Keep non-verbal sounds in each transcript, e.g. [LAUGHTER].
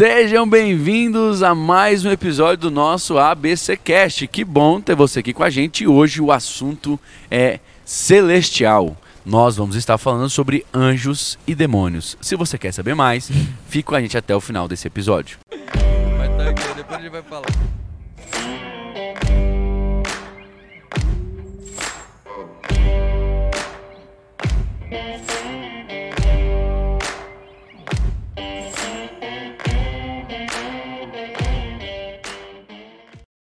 Sejam bem-vindos a mais um episódio do nosso ABC Cast. Que bom ter você aqui com a gente. Hoje o assunto é celestial. Nós vamos estar falando sobre anjos e demônios. Se você quer saber mais, fique com a gente até o final desse episódio. Vai estar aqui, depois a gente vai falar.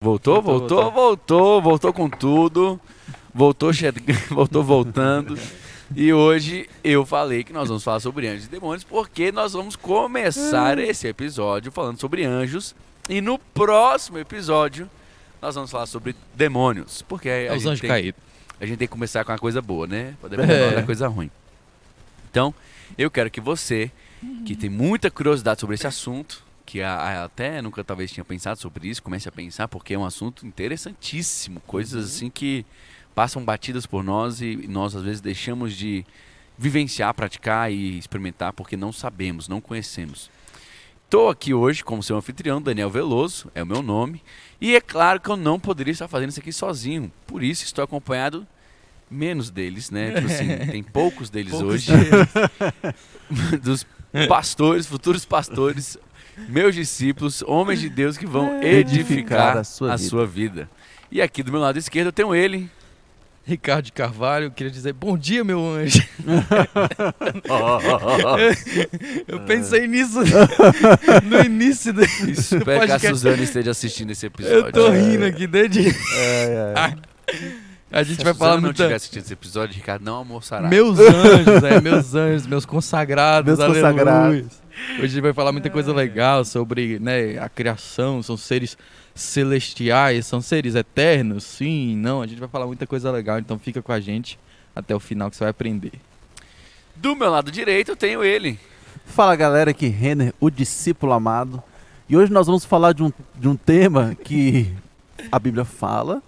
Voltou, Voltou, voltou, voltou, voltou com tudo. Voltou, che... [LAUGHS] voltou voltando. E hoje eu falei que nós vamos falar sobre anjos e demônios porque nós vamos começar esse episódio falando sobre anjos e no próximo episódio nós vamos falar sobre demônios, porque a É os gente anjos tem- caídos. a gente tem que começar com uma coisa boa, né? Pra depois É. falar da coisa ruim. Então, eu quero que você, que tem muita curiosidade sobre esse assunto, que a- a- até nunca talvez tinha pensado sobre isso, comece a pensar, porque é um assunto interessantíssimo. Coisas assim que passam batidas por nós e nós às vezes deixamos de vivenciar, praticar e experimentar porque não sabemos, não conhecemos. Estou aqui hoje como seu anfitrião, Daniel Veloso, é o meu nome. E é claro que eu não poderia estar fazendo isso aqui sozinho. Por isso estou acompanhado menos deles, né? Tipo assim, [LAUGHS] tem poucos deles Poucos hoje. [LAUGHS] Dos pastores, futuros pastores, meus discípulos, homens de Deus que vão edificar, a, sua, vida. E aqui do meu lado esquerdo eu tenho ele. Ricardo de Carvalho, queria dizer bom dia, meu anjo. [LAUGHS] Eu pensei nisso [LAUGHS] no início do Espero que a. Suzana esteja assistindo esse episódio. Eu tô rindo aqui desde. É, A gente Se vai a falar não muito. estiver assistindo esse episódio, Ricardo não almoçará. Meus anjos, é, meus anjos, meus consagrados. Meus aleluia. consagrados. Hoje a gente vai falar muita coisa legal sobre né, a criação, são seres celestiais, são seres eternos, sim, não. A gente vai falar muita coisa legal, então fica com a gente até o final que você vai aprender. Do meu lado direito eu tenho ele. Fala galera, aqui Renner, o discípulo amado. E hoje nós vamos falar de um, de um tema que a Bíblia fala,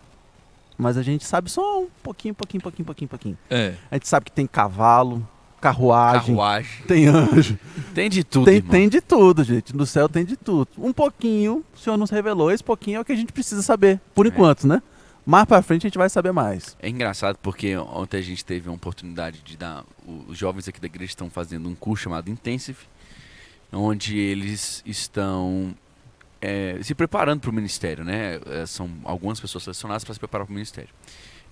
mas a gente sabe só um pouquinho, pouquinho, pouquinho, pouquinho, pouquinho. É. A gente sabe que tem cavalo, carruagem, Carruagem. tem anjo, Tem de tudo, tem, tem de tudo, gente. No céu tem de tudo. Um pouquinho, o Senhor nos revelou, esse pouquinho é o que a gente precisa saber, por enquanto, né? Mais pra frente a gente vai saber mais. É engraçado porque ontem a gente teve a oportunidade de dar. Os jovens aqui da igreja estão fazendo um curso chamado Intensive, onde eles estão é, se preparando para o ministério, né? É, São algumas pessoas selecionadas para se preparar para o ministério.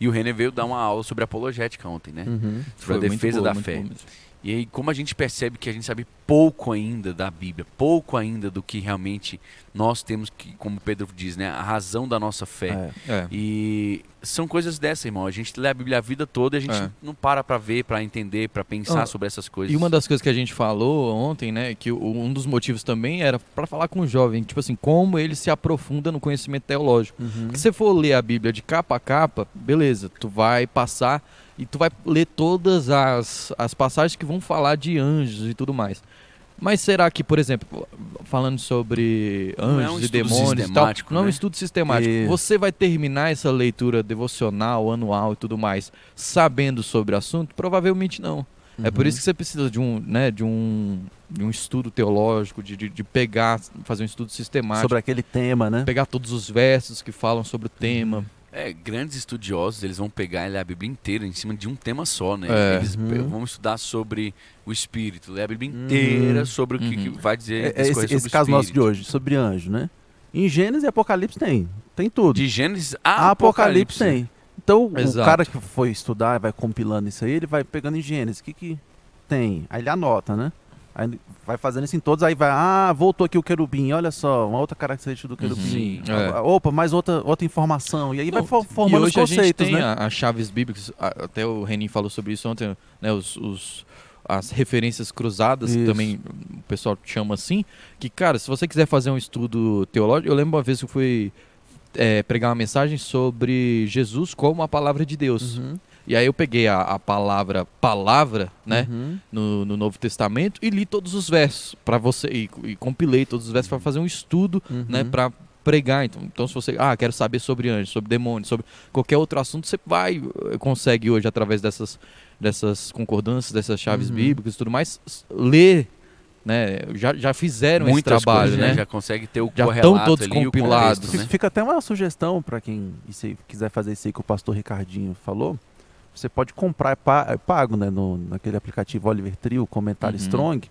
E o René veio dar uma aula sobre apologética ontem, né? Uhum. Sobre a muito defesa boa, da fé. boa. E aí, como a gente percebe que a gente sabe pouco ainda da Bíblia, pouco ainda do que realmente nós temos que, como Pedro diz, né? A razão da nossa fé. É. É. E são coisas dessa, irmão. A gente lê a Bíblia a vida toda e a gente É. não para pra ver, pra entender, pra pensar Ah, sobre essas coisas. E uma das coisas que a gente falou ontem, né, que um dos motivos também era para falar com o jovem, tipo assim, como ele se aprofunda no conhecimento teológico. Uhum. Se você for ler a Bíblia de capa a capa, beleza, tu vai passar e tu vai ler todas as, as passagens que vão falar de anjos e tudo mais. Mas será que, por exemplo, falando sobre Não é um anjos e demônios e tal, sistemático, não é um né? estudo sistemático. Isso. Você vai terminar essa leitura devocional, anual e tudo mais, sabendo sobre o assunto? Provavelmente não. É por Uhum. isso que você precisa de um, né, de um, de um estudo teológico, de, de, de pegar, fazer um estudo sistemático, Sobre aquele tema, né? pegar todos os versos que falam sobre o tema. É, grandes estudiosos, eles vão pegar ler a Bíblia inteira em cima de um tema só, né? É. Eles Uhum. pe- vão estudar sobre o Espírito, ler a Bíblia inteira sobre o que, que Uhum. vai dizer, É, é esse, esse caso nosso de hoje, sobre anjo, né? Em Gênesis e Apocalipse tem. Tem tudo. De Gênesis A a Apocalipse tem. Então, Exato. o cara que foi estudar, vai compilando isso aí, ele vai pegando em Gênesis. O que que tem? Aí ele anota, né? Aí vai fazendo isso em todos, aí vai, ah, voltou aqui o querubim, olha só, uma outra característica do querubim. Sim. É. Opa, mais outra, outra informação. E aí vai Não, e formando os a conceitos, tem né? a- as chaves bíblicas, a- até o Renin falou sobre isso ontem, né, os, os- as referências cruzadas, que Isso. também o pessoal chama assim, que, cara, se você quiser fazer um estudo teológico, eu lembro uma vez que eu fui é, pregar uma mensagem sobre Jesus como a palavra de Deus. Uhum, E aí eu peguei a, a palavra palavra, né, uhum. no, no Novo Testamento e li todos os versos para você e, e compilei todos os versos para fazer um estudo, Uhum. né, para pregar. Então, então, se você, ah, quero saber sobre anjos, sobre demônios, sobre qualquer outro assunto, você vai eh, consegue hoje através dessas dessas concordâncias, dessas chaves Uhum. bíblicas e tudo mais, ler né, já, já fizeram Muitas esse trabalho, coisas, né? Já consegue ter o Já correlato estão todos ali, o compilados, contexto, Fica, né? fica até uma sugestão para quem quiser fazer isso aí que o pastor Ricardinho falou. Você pode comprar, é é pago, né? No, naquele aplicativo Oliver Tree, o comentário Uhum. Strong.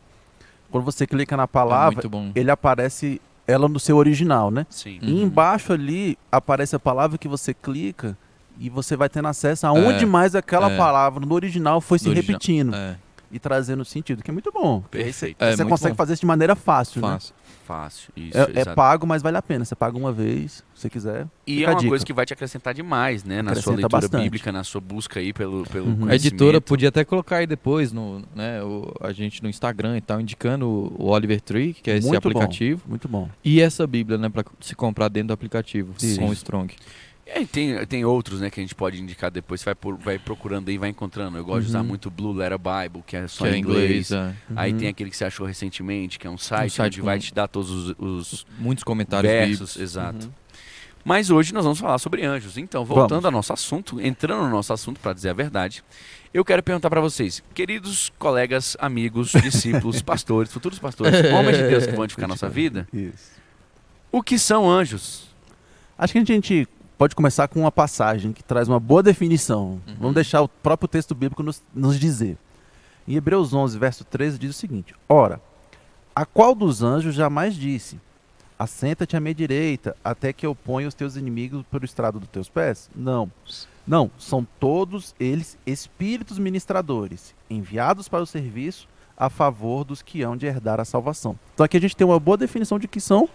Quando você clica na É palavra, bom. ele aparece ela no seu original, né? Sim. E Uhum. embaixo ali aparece a palavra que você clica e você vai tendo acesso aonde É, mais aquela é. palavra no original foi se original, repetindo É, e trazendo sentido, que é muito bom. Você- Perfeito. É, você muito consegue bom. fazer isso de maneira fácil, né? Fácil. Fácil. Isso, É, é pago, mas vale a pena. Você paga uma vez, se você quiser. E é uma dica. coisa que vai te acrescentar demais, né? Na sua Acrescenta leitura bastante. bíblica, na sua busca aí pelo, pelo Uhum. A editora podia até colocar aí depois no, né, o- a gente no Instagram e tal, indicando o, Oliver Tree, que é esse Muito bom. aplicativo, Muito bom. e essa Bíblia, né, para se comprar dentro do aplicativo Isso. com o Strong. É, tem, tem outros, né, que a gente pode indicar depois. Você vai, por- vai procurando aí, vai encontrando. Eu gosto de usar Uhum. muito Blue Letter Bible, que é só que em é inglês. inglês, é. Aí Uhum. tem aquele que você achou recentemente, que é um site, site onde vai com- te dar todos os, os muitos comentários versos. bíblicos. Exato. Uhum. Mas hoje nós vamos falar sobre anjos. Então, voltando Vamos. ao nosso assunto, entrando no nosso assunto para dizer a verdade, eu quero perguntar para vocês, queridos colegas, amigos, [LAUGHS] discípulos, pastores, futuros pastores, homens de Deus que vão edificar a nossa vida, Isso. o que são anjos? Acho que a gente pode começar com uma passagem que traz uma boa definição. Uhum. Vamos deixar o próprio texto bíblico nos, nos dizer. Em Hebreus 11, verso 13, diz o seguinte: Ora, a qual dos anjos jamais disse: Assenta-te à minha direita, até que eu ponha os teus inimigos por estrado dos teus pés? Não. Não, são todos eles espíritos ministradores, enviados para o serviço a favor dos que hão de herdar a salvação. Então aqui a gente tem uma boa definição de que são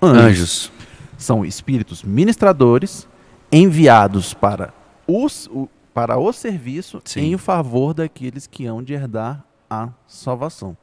anjos são espíritos ministradores enviados para, os, o, para o serviço Sim. em favor daqueles que hão de herdar a salvação.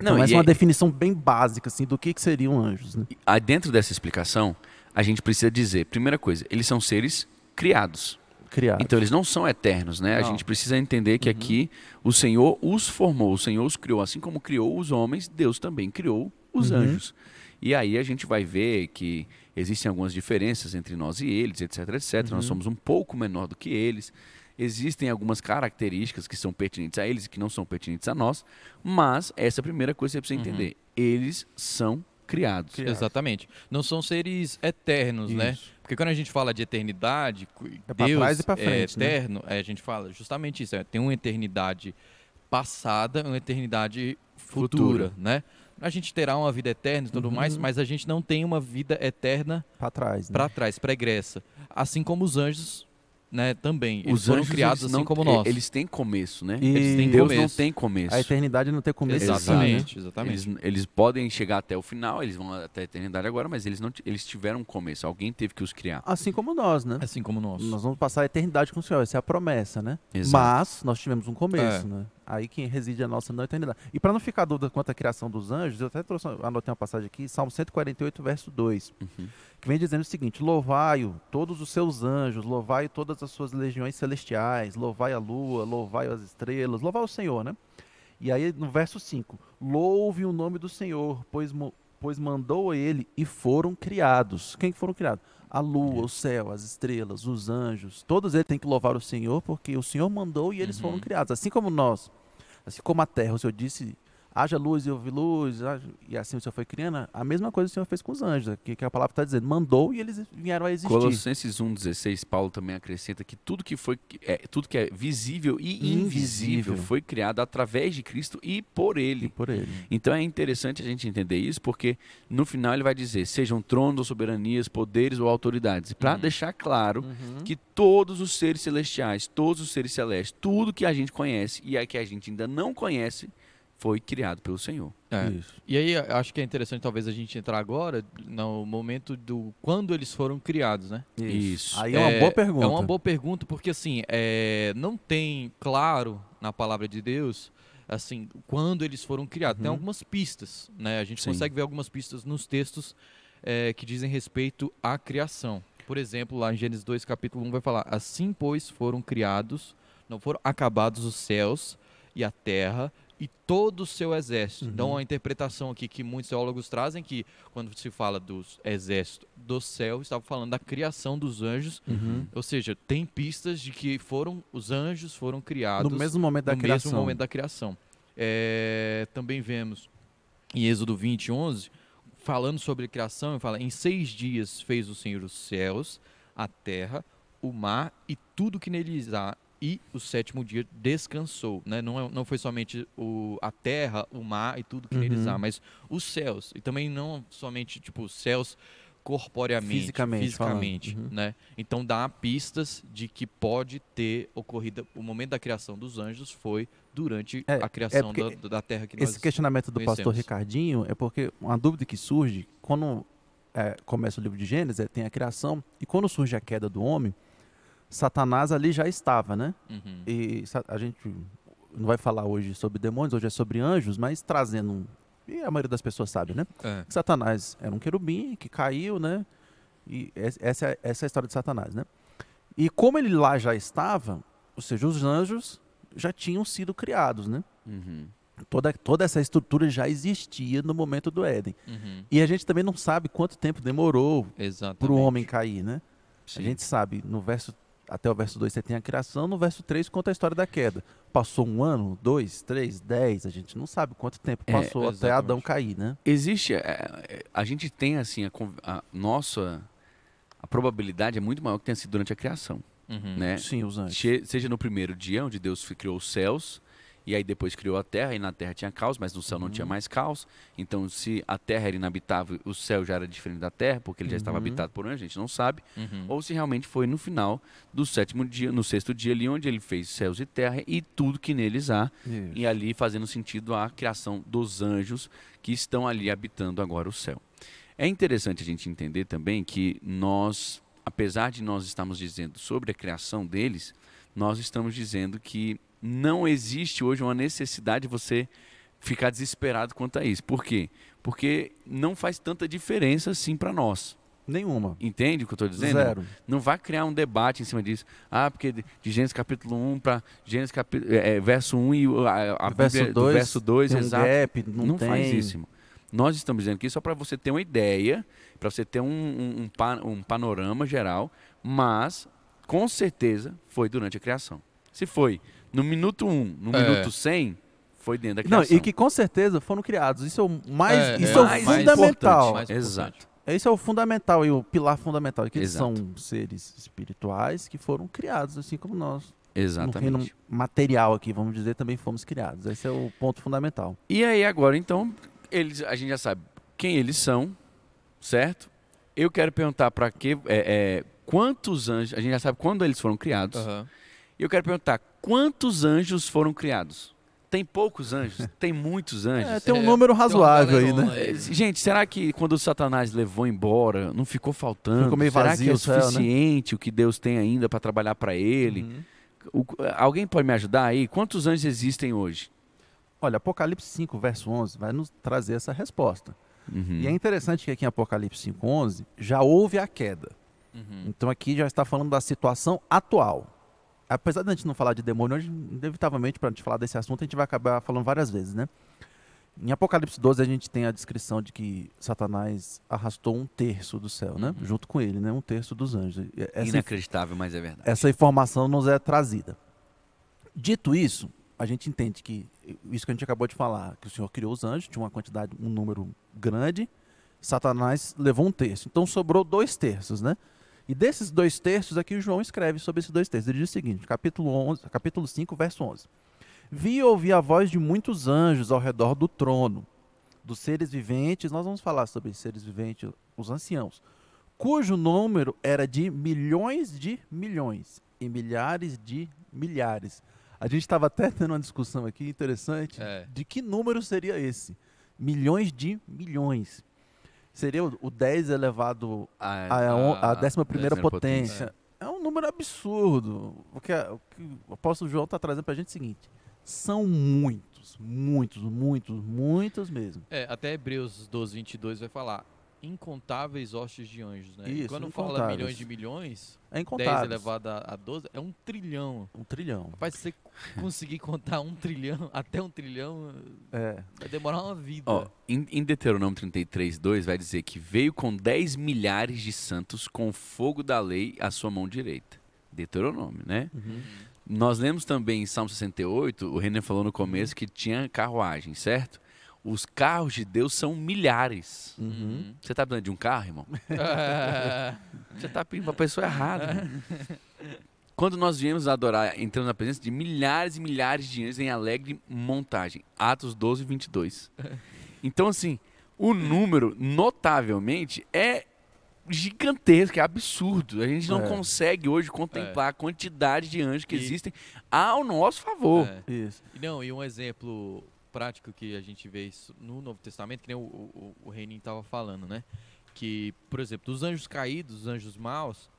Então, Não, essa e é uma é- definição bem básica assim, do que, que seriam anjos. Né? Ah, Dentro dessa explicação, a gente precisa dizer, primeira coisa, eles são seres criados. Criados. Então eles não são eternos, né? A Não. gente precisa entender que Uhum. aqui o Senhor os formou, o Senhor os criou, assim como criou os homens, Deus também criou os Uhum. anjos. E aí a gente vai ver que existem algumas diferenças entre nós e eles, etc, etc. Nós Uhum. somos um pouco menor do que eles. Existem algumas características que são pertinentes a eles e que não são pertinentes a nós, mas essa é a primeira coisa que você precisa Uhum. entender. Eles são criados. Criados. Exatamente. Não são seres eternos, né? Isso. Porque quando a gente fala de eternidade, É Deus e é frente, né? eterno, é, a gente fala justamente isso. é, tem uma eternidade passada, uma eternidade futura, Futura. né? A gente terá uma vida eterna e tudo Uhum. mais, mas a gente não tem uma vida eterna Para trás. Né? para trás, pregressa. Assim como os anjos, né, também. Eles Os foram anjos criados eles assim não, como nós. Eles têm começo, né? E eles têm Deus começo. não tem começo. A eternidade não tem começo. e fim, né? Exatamente, exatamente. Eles, eles podem chegar até o final, eles vão até a eternidade agora, mas eles não eles tiveram um começo. Alguém teve que os criar. Assim como nós, né? Assim como nós. Nós vamos passar a eternidade com o Senhor, essa é a promessa, né? Exato. Mas nós tivemos um começo, É. né? Aí quem reside a nossa não eternidade. E para não ficar dúvida quanto à criação dos anjos, eu até trouxe, anotei uma passagem aqui, Salmo 148, verso 2, Uhum. que vem dizendo o seguinte: Louvai-o, todos os seus anjos, louvai todas as suas legiões celestiais, louvai a lua, louvai as estrelas, louvai o Senhor, né? E aí no verso 5, louve o nome do Senhor, pois, pois mandou ele e foram criados. Quem que foram criados? A lua, o céu, as estrelas, os anjos, todos eles têm que louvar o Senhor, porque o Senhor mandou e eles Uhum. foram criados. Assim como nós, assim como a terra, o Senhor disse, haja luz e houve luz, haja- e assim o Senhor foi criando, a mesma coisa o Senhor fez com os anjos, que, que a palavra está dizendo, mandou e eles vieram a existir. Colossenses 1,16, Paulo também acrescenta que tudo que foi é, tudo que é visível e invisível Invisível. foi criado através de Cristo e por E ele. por ele. Então é interessante a gente entender isso, porque no final ele vai dizer: sejam tronos ou soberanias, poderes ou autoridades. Para Uhum. deixar claro Uhum. que todos os seres celestiais, todos os seres celestes, tudo que a gente conhece e a que a gente ainda não conhece, foi criado pelo Senhor. É. Isso. E aí acho que é interessante talvez a gente entrar agora no momento do quando eles foram criados, né? Isso. Aí é uma boa pergunta. É uma boa pergunta porque assim é, não tem claro na palavra de Deus assim quando eles foram criados. Tem Uhum. algumas pistas, né? A gente Sim. consegue ver algumas pistas nos textos é, que dizem respeito à criação. Por exemplo, lá em Gênesis 2, capítulo 1, vai falar: Assim, pois, foram criados, não foram acabados os céus e a terra e todo o seu exército. Uhum. Então, a interpretação aqui que muitos teólogos trazem que quando se fala dos exércitos do céu, estava falando da criação dos anjos, Uhum. ou seja, tem pistas de que foram os anjos foram criados No mesmo momento da no criação. mesmo momento da criação. É, também vemos em Êxodo 20, 11, falando sobre criação, fala: Em seis dias fez o Senhor os céus, a terra, o mar e tudo que neles há, e o sétimo dia descansou. Né? Não, é- não foi somente o, a terra, o mar e tudo que neles Uhum. há, mas os céus. E também não somente tipo os céus corporeamente, Fisicamente fisicamente. Uhum. né? Então dá pistas de que pode ter ocorrido o momento da criação dos anjos foi durante É, a criação é da, da terra que nós Esse questionamento do pastor conhecemos. Ricardinho é porque uma dúvida que surge quando é, começa o livro de Gênesis, é, tem a criação, e quando surge a queda do homem, Satanás ali já estava, né? Uhum. E a gente não vai falar hoje sobre demônios, hoje é sobre anjos, mas trazendo, um- e a maioria das pessoas sabe, né? É. Satanás era um querubim que caiu, né? E es- essa é, essa é a história de Satanás, né? E como ele lá já estava, ou seja, os anjos já tinham sido criados, né? Uhum. Toda, toda essa estrutura já existia no momento do Éden. Uhum. E a gente também não sabe quanto tempo demorou para o homem cair, né? Sim. A gente sabe, no verso até o verso 2 você tem a criação, no verso 3 conta a história da queda. Passou um ano, dois, três, dez, a gente não sabe quanto tempo É, passou até exatamente. Adão cair, né? Existe. é, é, a gente tem assim a, a nossa. A probabilidade é muito maior que tenha sido durante a criação. Uhum. Né? Sim, os anjos. Che- Seja no primeiro dia, onde Deus criou os céus, e aí depois criou a terra, e na terra tinha caos, mas no céu não Uhum. tinha mais caos. Então, se a terra era inabitável, o céu já era diferente da terra, porque ele já estava Uhum. habitado por anjos, a gente não sabe. Uhum. Ou se realmente foi no final do sétimo dia, no sexto dia ali, onde ele fez céus e terra e tudo que neles há. Isso. E ali fazendo sentido a criação dos anjos que estão ali habitando agora o céu. É interessante a gente entender também que nós, apesar de nós estarmos dizendo sobre a criação deles, nós estamos dizendo que não existe hoje uma necessidade de você ficar desesperado quanto a isso. Por quê? Porque não faz tanta diferença assim para nós. Nenhuma. Entende o que eu estou dizendo? Zero. Não vai criar um debate em cima disso. Ah, porque de Gênesis capítulo 1 para Gênesis capítulo, é, é, verso 1 e a, a verso Bíblia do 2 verso 2, tem um exato. gap, não, não faz isso, irmão. Nós estamos dizendo aqui só para você ter uma ideia, para você ter um, um, um panorama geral, mas com certeza foi durante a criação. Se foi no minuto 1, no É. minuto 100, foi dentro da Não, criação. e que com certeza foram criados. Isso é o mais, É, isso é é, o mais fundamental. importante. Mais Exato. Esse é o fundamental e o pilar fundamental. Que eles Exato. são seres espirituais que foram criados, assim como nós. No Exatamente. reino material aqui, vamos dizer, também fomos criados. Esse é o ponto fundamental. E aí agora, então, eles, a gente já sabe quem eles são, certo? Eu quero perguntar para que, é, é, quantos anjos, a gente já sabe quando eles foram criados. E eu quero perguntar quantos anjos foram criados? Tem poucos anjos? [LAUGHS] Tem muitos anjos? É, tem um É, número razoável aí, né? É, Gente, será que quando o Satanás levou embora, não ficou faltando? Ficou meio será vazio que é o céu, né? suficiente o que Deus tem ainda para trabalhar para ele? Uhum. O- alguém pode me ajudar aí? Quantos anjos existem hoje? Olha, Apocalipse 5, verso 11, vai nos trazer essa resposta. Uhum. E é interessante que aqui em Apocalipse 5, 11, já houve a queda. Uhum. Então aqui já está falando da situação atual. Apesar de a gente não falar de demônio hoje, inevitavelmente, para a gente falar desse assunto, a gente vai acabar falando várias vezes, né? Em Apocalipse 12 a gente tem a descrição de que Satanás arrastou um terço do céu, né? Uhum. Junto com ele, né? Um terço dos anjos. Essa, Inacreditável, mas é verdade. essa informação nos é trazida. Dito isso, a gente entende que isso que a gente acabou de falar, que o Senhor criou os anjos, tinha uma quantidade, um número grande, Satanás levou um terço. Então sobrou dois terços, né? E desses dois terços aqui o João escreve sobre esses dois terços. Ele diz o seguinte, capítulo, 11, capítulo 5, verso 11. Vi e ouvi a voz de muitos anjos ao redor do trono, dos seres viventes, nós vamos falar sobre seres viventes, os anciãos, cujo número era de milhões de milhões e milhares de milhares. A gente estava até tendo uma discussão aqui interessante É. de que número seria esse? Milhões de milhões. Seria o o 10 elevado a a décima primeira décima potência. É um número absurdo. O que, a- o que o apóstolo João está trazendo para a gente é o seguinte: são muitos, muitos, muitos, muitos mesmo. É, até Hebreus 12, 22 vai falar incontáveis hostes de anjos, né? e Isso, quando fala milhões de milhões, É 10 incontável. elevado a, a 12 é um trilhão. Um trilhão. Rapaz, se você conseguir contar um trilhão, [LAUGHS] até um trilhão, É. vai demorar uma vida. Ó, em, em Deuteronômio 33, 2 vai dizer que veio com 10 milhares de santos com o fogo da lei à sua mão direita. Deuteronômio, né? Nós lemos também em Salmo 68, o René falou no começo que tinha carruagem, certo? Os carros de Deus são milhares. Uhum. Você tá precisando de um carro, irmão? [LAUGHS] Você tá pedindo pra pessoa errada. [LAUGHS] Quando nós viemos adorar, entrando na presença de milhares e milhares de anjos em alegre montagem. Atos 12, 22. [LAUGHS] Então, assim, o número, notavelmente, é gigantesco, é absurdo. A gente não É. consegue hoje contemplar a quantidade de anjos que E- existem ao nosso favor. É. Isso. Não, e um exemplo prático que a gente vê isso no Novo Testamento, que nem o, o, o Reininho estava falando, né? Que, por exemplo, dos anjos caídos, os anjos maus,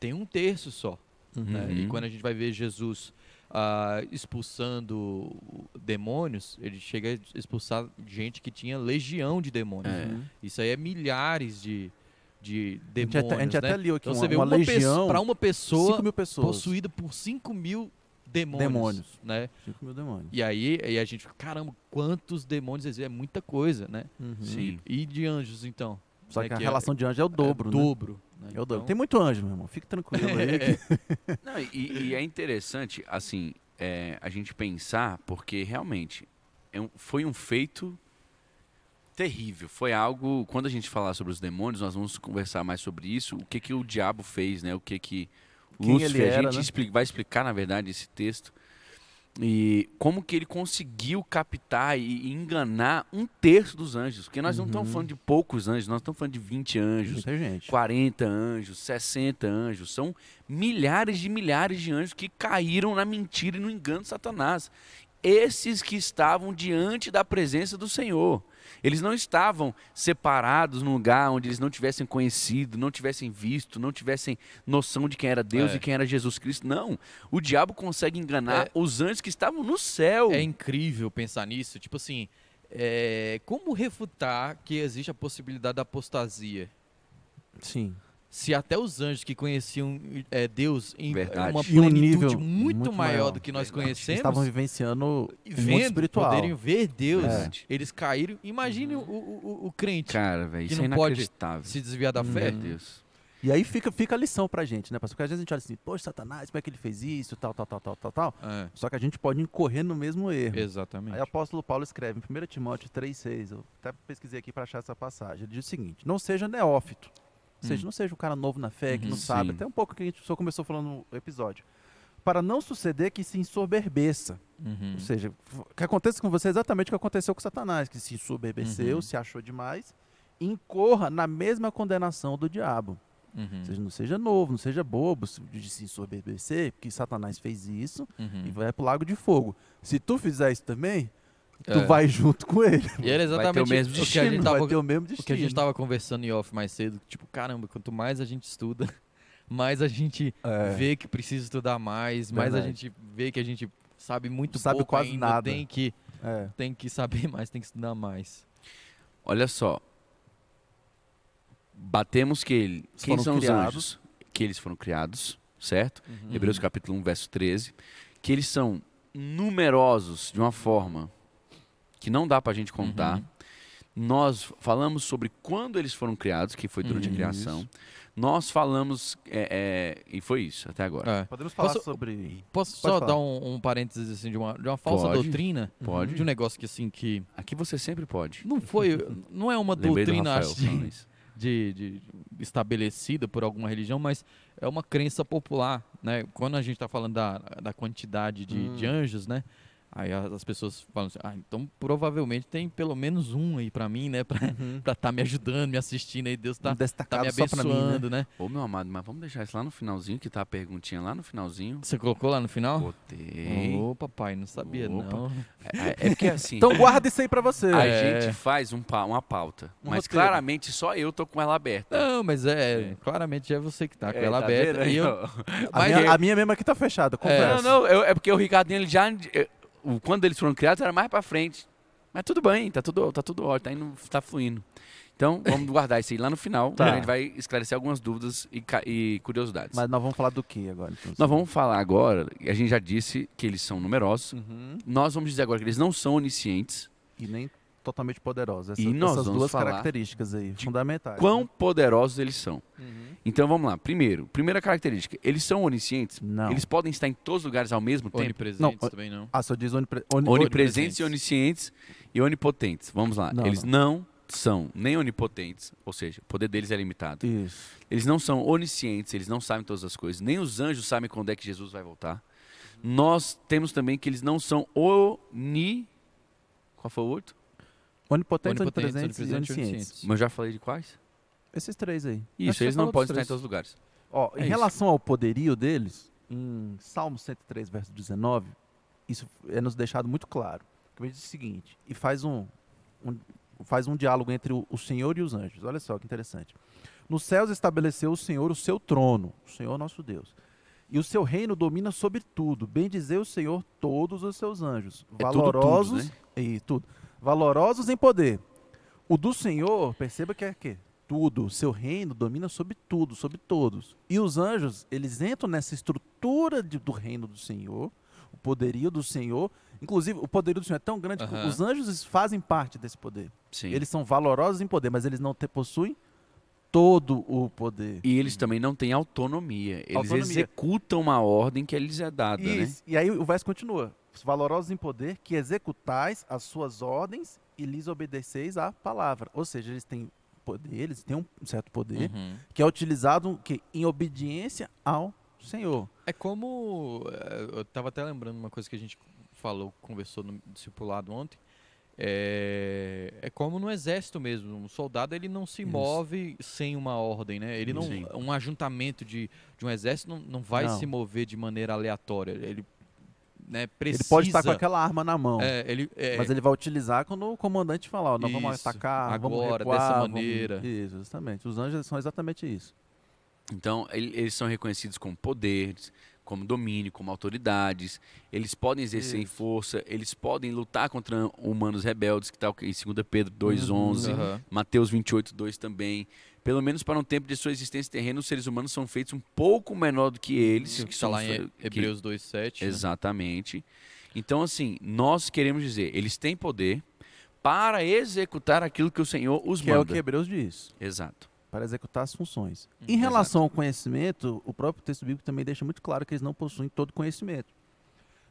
tem um terço só. né? Uhum. E quando a gente vai ver Jesus ah, expulsando demônios, ele chega a expulsar gente que tinha legião de demônios. É. Uhum. Isso aí é milhares de, de A gente demônios, até, a gente né? até leu aqui Então uma, você vê uma uma, legião, para uma pessoa 5 mil pessoas. possuída por 5 mil demônios, Demônios. né? 5 mil demônios. E aí, aí a gente fica, caramba, quantos demônios existem? É muita coisa, né? Uhum. Sim. E de anjos, então? Só né, que a é- relação de anjo é o dobro, é né? dobro. né? É o dobro. Então, Tem muito anjo, meu irmão. Fique tranquilo aí. que- [LAUGHS] Não, e, e é interessante, assim, é, a gente pensar, porque realmente é um- foi um feito terrível. Foi algo. Quando a gente falar sobre os demônios, nós vamos conversar mais sobre isso. O que, que o diabo fez, né? O que que Quem Lúcifer, ele era, a gente né? vai explicar, na verdade, esse texto. E como que ele conseguiu captar e e enganar um terço dos anjos. Porque nós não estamos Uhum. falando de poucos anjos, nós estamos falando de 20 anjos. Muita gente. 40 anjos, 60 anjos, são milhares de milhares de anjos que caíram na mentira e no engano de Satanás. Esses que estavam diante da presença do Senhor. Eles não estavam separados num lugar onde eles não tivessem conhecido, não tivessem visto, não tivessem noção de quem era Deus É. e quem era Jesus Cristo. Não. O diabo consegue enganar É. os anjos que estavam no céu. É incrível pensar nisso. Tipo assim, é, como refutar que existe a possibilidade da apostasia? Sim. Se até os anjos que conheciam é, Deus em Verdade. uma um plenitude nível muito, muito maior, maior. do que nós Verdade. conhecemos, Estavam vivenciando vendo, espiritual. poderem ver Deus, Verdade. eles caíram. Imagine o, o, o- o crente Cara, velho, Que isso é não pode inacreditável. se desviar da fé. Meu Deus. E aí fica, fica a lição pra gente, né, pastor? Porque às vezes a gente olha assim, poxa, Satanás, como é que ele fez isso, tal, tal, tal, tal, tal, tal. É, Só que a gente pode incorrer no mesmo erro. exatamente. Aí o apóstolo Paulo escreve em 1 Timóteo 3,6, eu até pesquisei aqui para achar essa passagem. Ele diz o seguinte: não seja neófito. Ou seja, Hum. não seja um cara novo na fé, que Uhum. não sabe. Sim. Até um pouco que a gente só começou falando no episódio. Para não suceder que se ensoberbeça. Uhum. Ou seja, que aconteça com você exatamente o que aconteceu com Satanás, que se ensoberbeceu, Uhum. se achou demais, incorra na mesma condenação do diabo. Uhum. Ou seja, não seja novo, não seja bobo de se ensoberbecer, porque Satanás fez isso Uhum. e vai pro lago de fogo. Se tu fizer isso também, tu É. vai junto com ele. E era Vai ter exatamente o mesmo o que a destino, gente vai ter o mesmo o que a destino. gente tava conversando em off mais cedo. Tipo, caramba, quanto mais a gente estuda, [LAUGHS] mais a gente É. vê que precisa estudar mais, mais a Verdade. gente vê que a gente sabe muito Sabe pouco quase ainda, nada. tem que É. tem que saber [LAUGHS] mais, tem que estudar mais. Olha só. Batemos que ele, quem Foram são criados. os anjos? Que eles foram criados, certo? Uhum. Hebreus capítulo 1, verso 13. Que eles são numerosos de uma forma que não dá pra gente contar. Uhum. Nós falamos sobre quando eles foram criados, que foi durante Uhum. a criação. Nós falamos, é, é, e foi isso até agora. É. Podemos falar Posso- sobre. Posso Pode só falar. dar um, um parênteses assim de uma, de uma falsa Pode. doutrina? Pode. De um negócio que assim que Aqui você sempre pode. não foi, não é uma Lembrei do doutrina Rafael de- isso. de, de- estabelecida por alguma religião, mas é uma crença popular, né? Quando a gente está falando da, da quantidade de, Hum. de anjos, né? Aí as as pessoas falam assim, ah, então provavelmente tem pelo menos um aí pra mim, né? [LAUGHS] Pra Uhum. estar tá me ajudando, me assistindo aí, Deus tá, um tá me só pra mim, né? abençoando, né? Ô, meu amado, mas vamos deixar isso lá no finalzinho, que tá a perguntinha lá no finalzinho. Você colocou lá no final? Botei. Ô, papai, não sabia Opa. não. É, é porque assim, Então guarda isso aí pra você. a É. gente faz um pa- uma pauta, Um mas roteiro. claramente só eu tô com ela aberta. Não, mas é, É. claramente é você que tá com É, ela tá aberta. vendo e eu, [LAUGHS] a, mas minha, eu- a minha mesmo aqui tá fechada, confesso. Não, não, eu- é porque o Ricardinho ele já. o- quando eles foram criados era mais pra frente. Mas tudo bem, tá tudo, tá tudo ótimo, tá, indo, tá fluindo. Então, vamos guardar isso aí lá no final. Tá. A gente vai esclarecer algumas dúvidas e, e curiosidades. Mas nós vamos falar do que agora? então? Nós vamos falar agora, a gente já disse que eles são numerosos. Uhum. Nós vamos dizer agora que eles não são oniscientes. E nem totalmente poderosa. Essa, E nós essas vamos duas falar características aí, fundamentais. Quão poderosos eles são. né? Uhum. Então vamos lá. Primeiro, primeira característica, eles são oniscientes? Não. Eles podem estar em todos os lugares ao mesmo tempo? Onipresentes Não, também não. Ah, só diz onipre... oni- Onipresentes e oniscientes e onipotentes. Vamos lá. Não, eles não. são nem onipotentes, ou seja, o poder deles é limitado. Isso. Eles não são oniscientes, eles não sabem todas as coisas. Nem os anjos sabem quando é que Jesus vai voltar. Nós temos também que eles não são oni. Qual foi o outro? Onipotentes, Onipotentes, onipresentes e onipresentes e oniscientes. Mas eu já falei de quais? Esses três aí. Acho Isso, que eles você não falou podem dos estar em três. todos os lugares. Ó, É em isso. relação ao poderio deles, em Salmo 103, verso 19, isso é nos deixado muito claro. Que ele diz o seguinte, e faz um, um- faz um diálogo entre o, o Senhor e os anjos. Olha só que interessante. Nos céus estabeleceu o Senhor o seu trono, o Senhor nosso Deus. E o seu reino domina sobre tudo. Bem dizer o Senhor todos os seus anjos, É tudo, tudo, valorosos né? e tudo. Valorosos em poder. O do Senhor, perceba que é que tudo, o seu reino domina sobre tudo, sobre todos. E os anjos, eles entram nessa estrutura de- do reino do Senhor, o poderio do Senhor. Inclusive, o poderio do Senhor é tão grande que Aham. os anjos fazem parte desse poder. Sim. Eles são valorosos em poder, mas eles não te- possuem todo o poder. E eles também não têm autonomia. Eles Autonomia. executam uma ordem que lhes é dada, né? Isso. E aí o verso continua. Os valorosos em poder, que executais as suas ordens e lhes obedeceis à palavra. Ou seja, eles têm poder, eles têm um certo poder, Uhum. que é utilizado que, em obediência ao Senhor. É como. eh, Eu tava até lembrando uma coisa que a gente falou, conversou no discipulado ontem. É, é como no exército mesmo. Um soldado ele não se Isso. move sem uma ordem, né? Ele não, Sim. um ajuntamento de, de um exército não, não vai Não. se mover de maneira aleatória. Ele né, precisa. Ele pode estar com aquela arma na mão. É, ele, é, Mas ele vai utilizar quando o comandante falar, ó, nós vamos Isso. atacar, vamos Agora, recuar, dessa vamos- maneira. Isso, exatamente. Os anjos são exatamente isso. Então, ele- eles são reconhecidos como poderes, como domínio, como autoridades. Eles podem exercer em Isso. força, eles podem lutar contra humanos rebeldes, que está em 2 Pedro 2,11, Uhum. Mateus 28, 2 também. Pelo menos para um tempo de sua existência terrena, os seres humanos são feitos um pouco menor do que eles. que que está lá em que- Hebreus 2,7. né? Exatamente. Então, assim, nós queremos dizer, eles têm poder para executar aquilo que o Senhor os Que é o manda. que Hebreus diz, Exato. para executar as funções. Hum, em relação ao conhecimento, o próprio texto bíblico também deixa muito claro que eles não possuem todo conhecimento.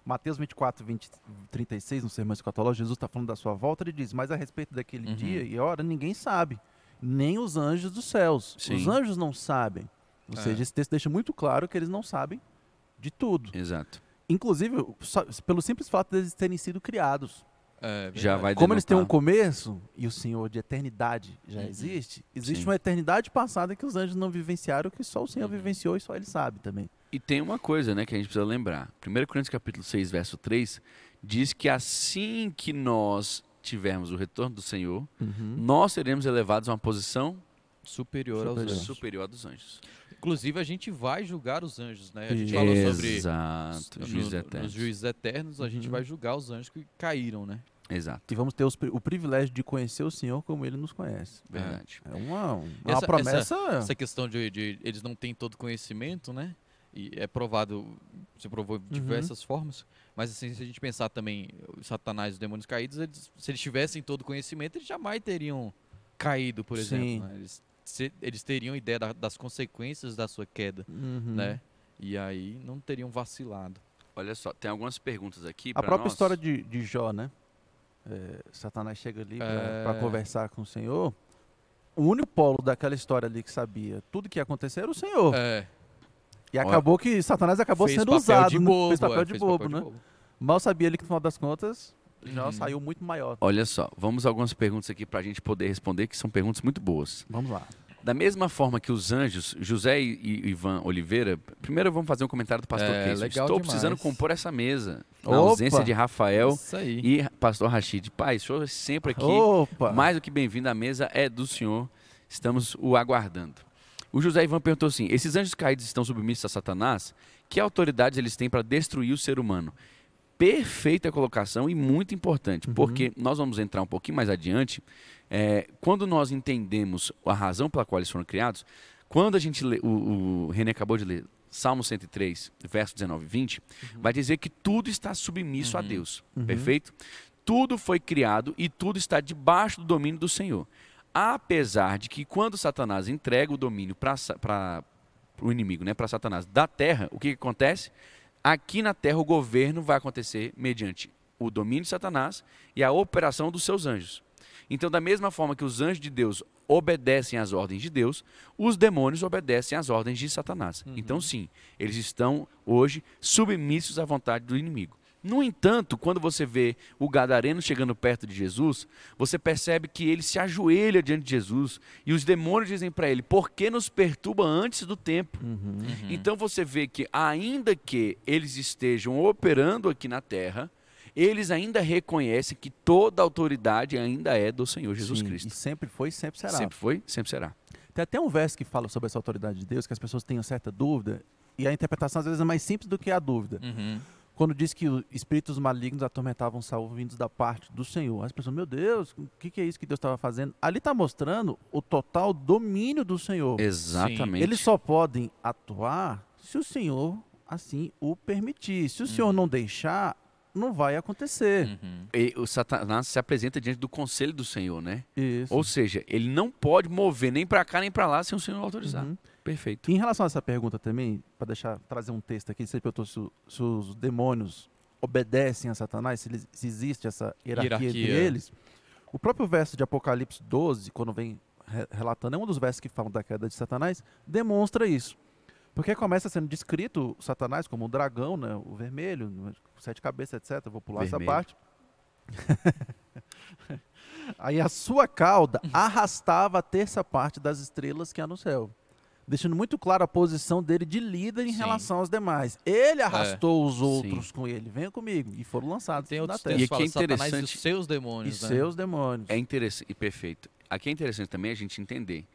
Mateus 24, 20, 36, no Sermão Escatológico, Jesus está falando da sua volta, ele diz, mas a respeito daquele Uhum. dia e hora, ninguém sabe, nem os anjos dos céus. Sim. Os anjos não sabem. Ou É. seja, esse texto deixa muito claro que eles não sabem de tudo. Exato. Inclusive, só- pelo simples fato deles terem sido criados. É, Já vai Como eles têm um começo e o Senhor de eternidade já Uhum. existe, existe Sim. uma eternidade passada que os anjos não vivenciaram, que só o Senhor Uhum. vivenciou e só ele sabe também. E tem uma coisa, né, que a gente precisa lembrar. 1 Coríntios capítulo 6, verso 3, diz que assim que nós tivermos o retorno do Senhor, nós seremos elevados a uma posição Superior aos Superior. anjos. superior dos anjos. Inclusive, a gente vai julgar os anjos, né? A gente falou sobre. Exato. no- Juízes nos eternos. juízes eternos, a gente Uhum. vai julgar os anjos que caíram, né? Exato. E vamos ter os o privilégio de conhecer o Senhor como ele nos conhece. Verdade. É uma, uma Essa- promessa. Essa questão de, de eles não têm todo conhecimento, né? E é provado, se provou de Uhum. diversas formas. Mas assim, se a gente pensar também, os satanás e os demônios caídos, eles- se eles tivessem todo conhecimento, eles jamais teriam caído, por Sim. exemplo. né? Eles, se- eles teriam ideia da- das consequências da sua queda, Uhum. né? E aí não teriam vacilado. Olha só, tem algumas perguntas aqui A própria nós. história de, de Jó, né? É, Satanás chega ali É. para conversar com o Senhor. O único polo daquela história ali que sabia tudo que ia acontecer era o Senhor. É, E acabou que Satanás acabou fez sendo usado. de né? bobo, fez papel é, de fez bobo, papel né? de bobo. Mal sabia ele que no final das contas já Uhum. saiu muito maior. Olha só, vamos a algumas perguntas aqui para a gente poder responder, que são perguntas muito boas. Vamos lá. Da mesma forma que os anjos, José e Ivan Oliveira, primeiro vamos fazer um comentário do pastor É, Estou demais. precisando compor essa mesa. Na Opa! ausência de Rafael e pastor Rachid. Pai, o senhor é sempre aqui. Opa! Mais do que bem-vindo, a mesa é do senhor. Estamos o aguardando. O José Ivan perguntou assim: esses anjos caídos estão submissos a Satanás? Que autoridades eles têm para destruir o ser humano? Perfeita colocação e muito importante, Uhum. porque nós vamos entrar um pouquinho mais adiante. é, quando nós entendemos a razão pela qual eles foram criados, quando a gente lê, o, o René acabou de ler Salmo 103, verso 19 e 20, vai dizer que tudo está submisso a Uhum. Deus. Uhum. Perfeito? Tudo foi criado e tudo está debaixo do domínio do Senhor. Apesar de que quando Satanás entrega o domínio para o inimigo, né, para Satanás da terra, o que, que acontece? Aqui na terra o governo vai acontecer mediante o domínio de Satanás e a operação dos seus anjos. Então, da mesma forma que os anjos de Deus obedecem às ordens de Deus, os demônios obedecem às ordens de Satanás. Uhum. Então, sim, eles estão hoje submissos à vontade do inimigo. No entanto, quando você vê o gadareno chegando perto de Jesus, você percebe que ele se ajoelha diante de Jesus e os demônios dizem para ele: "Por que nos perturba antes do tempo?" Uhum. Então você vê que ainda que eles estejam operando aqui na terra, eles ainda reconhecem que toda autoridade ainda é do Senhor Jesus Sim, Cristo. E sempre foi, sempre será. Sempre foi, sempre será. Tem até um verso que fala sobre essa autoridade de Deus, que as pessoas tenham certa dúvida, e a interpretação às vezes é mais simples do que a dúvida. Uhum. Quando diz que os espíritos malignos atormentavam Saul vindos da parte do Senhor. As pessoas, meu Deus, o que, que é isso que Deus estava fazendo? Ali está mostrando o total domínio do Senhor. Exatamente. Eles só podem atuar se o Senhor assim o permitir. Se o Senhor não deixar, não vai acontecer. Uhum. E o Satanás se apresenta diante do conselho do Senhor, né? Isso. Ou seja, ele não pode mover nem para cá nem para lá sem o Senhor autorizar. Uhum. Perfeito. Em relação a essa pergunta também, para deixar trazer um texto aqui, você perguntou se, se os demônios obedecem a Satanás, se, eles- se existe essa hierarquia, entre Hierarquia. eles. O próprio verso de Apocalipse 12, quando vem re- relatando, é um dos versos que falam da queda de Satanás, demonstra isso. Porque começa sendo descrito Satanás como um dragão, né, o vermelho, né, com sete cabeças, etc. Vou pular essa Vermelho. parte. [LAUGHS] Aí a sua cauda arrastava a terça parte das estrelas que há no céu. Deixando muito claro a posição dele de líder em Sim. relação aos demais. Ele arrastou os outros Sim. com ele. Venha comigo. E foram lançados Tem na outros terra. E textos aqui é Satanás e os interessante- seus E demônios, né? seus demônios. É interessante, e perfeito. Aqui é interessante também a gente entender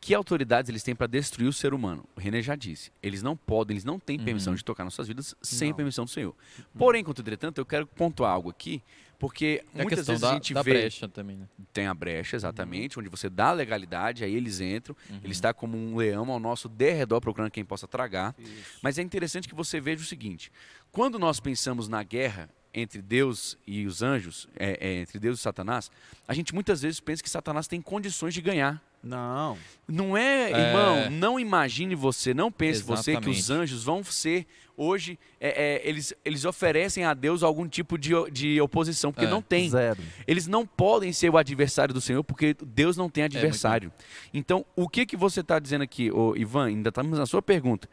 que autoridades eles têm para destruir o ser humano. O René já disse. Eles não podem, eles não têm permissão Uhum. de tocar nossas vidas sem Não. a permissão do Senhor. Porém, contudo, entretanto, eu quero pontuar algo aqui, porque É muitas questão vezes da, a gente da vê brecha também, né? tem a brecha, exatamente, onde você dá a legalidade, aí eles entram, ele está como um leão ao nosso derredor procurando quem possa tragar. Mas é interessante que você veja o seguinte: quando nós pensamos na guerra entre Deus e os anjos, é, é, entre Deus e Satanás, a gente muitas vezes pensa que Satanás tem condições de ganhar. Não. Não é, É. irmão, não imagine você, não pense você que os Exatamente. anjos vão ser, hoje, é, é, eles, eles oferecem a Deus algum tipo de, de oposição, porque É. não tem. Zero. Eles não podem ser o adversário do Senhor, porque Deus não tem adversário. então, o que que você está dizendo aqui, ô, Ivan? Ainda estamos na sua pergunta.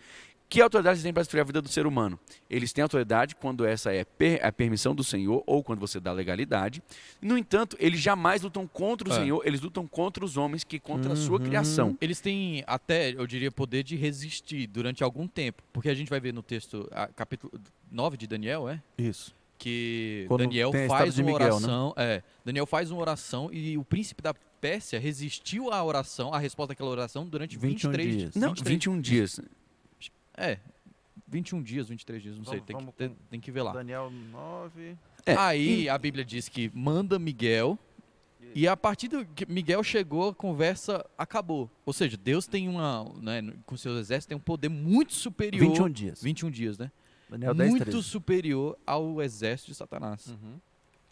Que autoridade têm para destruir a vida do ser humano? Eles têm autoridade quando essa é per- a permissão do Senhor ou quando você dá legalidade. No entanto, eles jamais lutam contra o É. Senhor, eles lutam contra os homens que contra a sua criação. Eles têm até, eu diria, poder de resistir durante algum tempo. Porque a gente vai ver no texto, a- capítulo 9 de Daniel, é? Isso. Que Quando Daniel tem faz uma Miguel, né? oração. É, Daniel faz uma oração e o príncipe da Pérsia resistiu à oração, à resposta daquela oração, durante 21 23 dias. Não, 23 21 dias. É. 21 dias, 23 dias, não sei, Vamos- tem, vamos que, tem, tem que ver lá. Daniel 9. É, Aí a Bíblia diz que manda Miguel e a partir do que Miguel chegou, a conversa acabou. Ou seja, Deus tem uma, né, com seus exércitos tem um poder muito superior. 21 dias. 21 dias, né? Daniel 10, muito 13. superior ao exército de Satanás.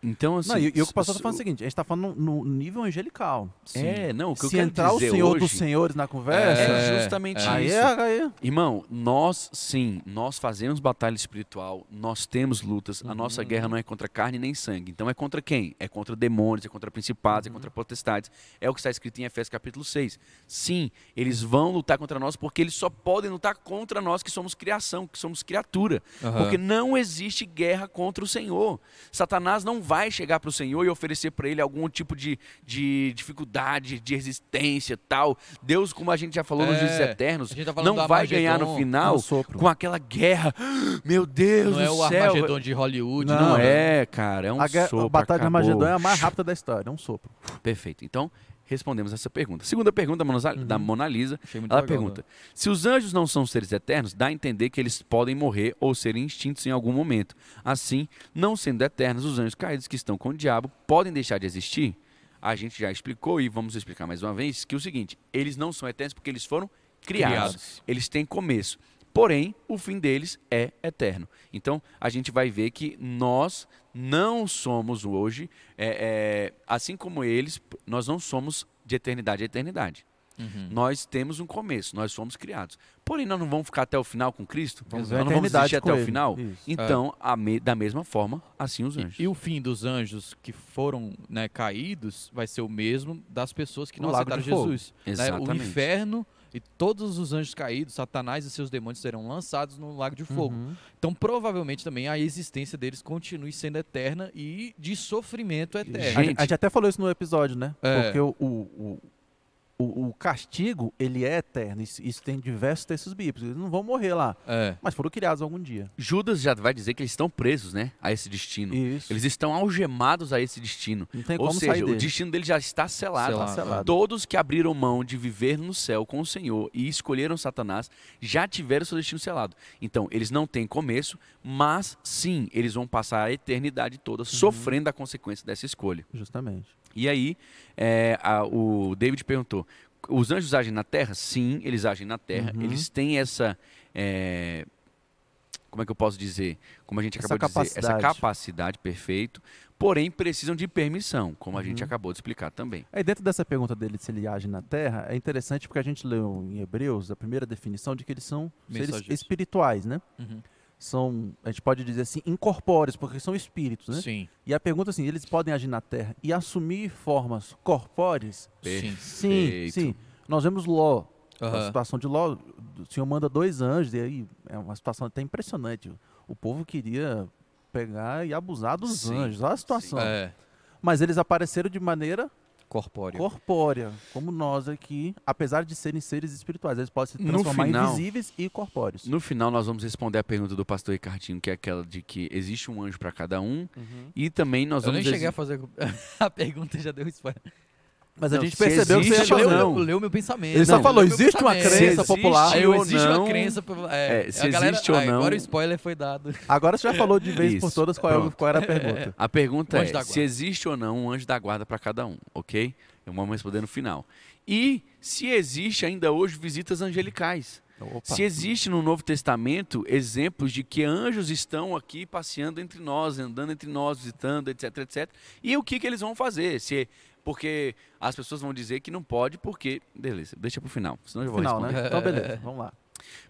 Então, assim. Não, e, e o que o pastor está falando é o seguinte: a gente está falando no, no nível angelical. É, não, o que eu Se quero entrar o dizer Senhor hoje dos Senhores na conversa, é justamente é. aí, isso. é, aí Irmão, nós sim, nós fazemos batalha espiritual, nós temos lutas, a nossa Uhum. guerra não é contra carne nem sangue. Então é contra quem? É contra demônios, é contra principados, Uhum. é contra potestades. É o que está escrito em Efésios capítulo 6. Sim, eles vão lutar contra nós porque eles só podem lutar contra nós que somos criação, que somos criatura. Aham. Porque não existe guerra contra o Senhor. Satanás não vai chegar para o Senhor e oferecer para ele algum tipo de, de dificuldade, de resistência tal. Deus, como a gente já falou nos É, juízes eternos, a gente tá não vai ganhar no final sopro. com aquela guerra. [GASPS] Meu Deus Não é do o céu. Armagedon de Hollywood, Não, não, é, cara, é um a, guerra- a sopro. batalha de acabou. Armagedon é a mais rápida da história, é um sopro. Perfeito. Então, respondemos essa pergunta. Segunda pergunta da Mona- da Mona Lisa. Ela legal, pergunta: se os anjos não são seres eternos, dá a entender que eles podem morrer ou serem extintos em algum momento. Assim, não sendo eternos, os anjos caídos que estão com o diabo podem deixar de existir? A gente já explicou e vamos explicar mais uma vez que é o seguinte: eles não são eternos porque eles foram criados. Criados. Eles têm começo. Porém, o fim deles é eterno. Então, a gente vai ver que nós não somos hoje, é, é, assim como eles, nós não somos de eternidade a eternidade. Uhum. Nós temos um começo, nós fomos criados. Porém, nós não vamos ficar até o final com Cristo? Vamos nós não vamos existir até o ele. final? Isso. Então, a me- da mesma forma, assim os anjos. E, e o fim dos anjos que foram né, caídos vai ser o mesmo das pessoas que não aceitaram. Jesus. né? O inferno e todos os anjos caídos, Satanás e seus demônios serão lançados no lago de fogo. Uhum. Então, provavelmente também a existência deles continue sendo eterna e de sofrimento eterno. Gente, a gente até falou isso no episódio, né? É. Porque o, o, o- o castigo, ele é eterno. Isso, isso tem diversos textos bíblicos. Eles não vão morrer lá. É. Mas foram criados algum dia. Judas já vai dizer que eles estão presos, né? A esse destino. Isso. Eles estão algemados a esse destino. Não tem Ou como seja, o dele. destino deles já está selado. Selado. selado. Todos que abriram mão de viver no céu com o Senhor e escolheram Satanás já tiveram seu destino selado. Então, eles não têm começo, mas sim, eles vão passar a eternidade toda Uhum. sofrendo a consequência dessa escolha. Justamente. E aí, é, a- o David perguntou: os anjos agem na terra? Sim, eles agem na terra. Uhum. Eles têm essa. é, como é que eu posso dizer? Como a gente Essa acabou de dizer, essa capacidade. capacidade, perfeito. Porém, precisam de permissão, como a gente Uhum. acabou de explicar também. Aí dentro dessa pergunta dele se ele age na Terra, é interessante porque a gente leu em Hebreus a primeira definição de que eles são seres espirituais, né? Uhum. São, a gente pode dizer assim, incorpóreos, porque são espíritos, né? Sim. E a pergunta é assim, eles podem agir na Terra e assumir formas corpóreas? Sim. Sim, sim. Nós vemos Ló, a Aham. situação de Ló, o Senhor manda dois anjos, e aí é uma situação até impressionante. O povo queria pegar e abusar dos Sim, anjos, olha a situação. É. Mas eles apareceram de maneira Corpóreo. corpórea, como nós aqui, apesar de serem seres espirituais, eles podem se transformar final- em invisíveis e corpóreos. No final, nós vamos responder a pergunta do pastor Ricardinho, que é aquela de que existe um anjo para cada um. Uhum. E também nós Eu nem vamos. cheguei a fazer [LAUGHS] a pergunta, já deu spoiler. Mas a Não, gente percebeu que existe você ou ia não. Leu, leu meu pensamento. Ele só Não, falou, leu existe uma crença popular. existe Aí eu, ou existe não- uma crença. É, É, se a galera, existe ou ah, não- Agora o spoiler foi dado. [LAUGHS] Agora você já falou de vez por Isso, todas qual, é qual era a pergunta. A pergunta é se existe ou não um anjo da guarda para cada um, ok? Eu vamos responder no final. E se existe ainda hoje visitas angelicais. Opa. Se existe no Novo Testamento exemplos de que anjos estão aqui passeando entre nós, andando entre nós, visitando, etc, etc. E o que, que eles vão fazer? Se porque as pessoas vão dizer que não pode, porque beleza, deixa pro final, senão eu vou Final, responder. né? Então, beleza, vamos lá.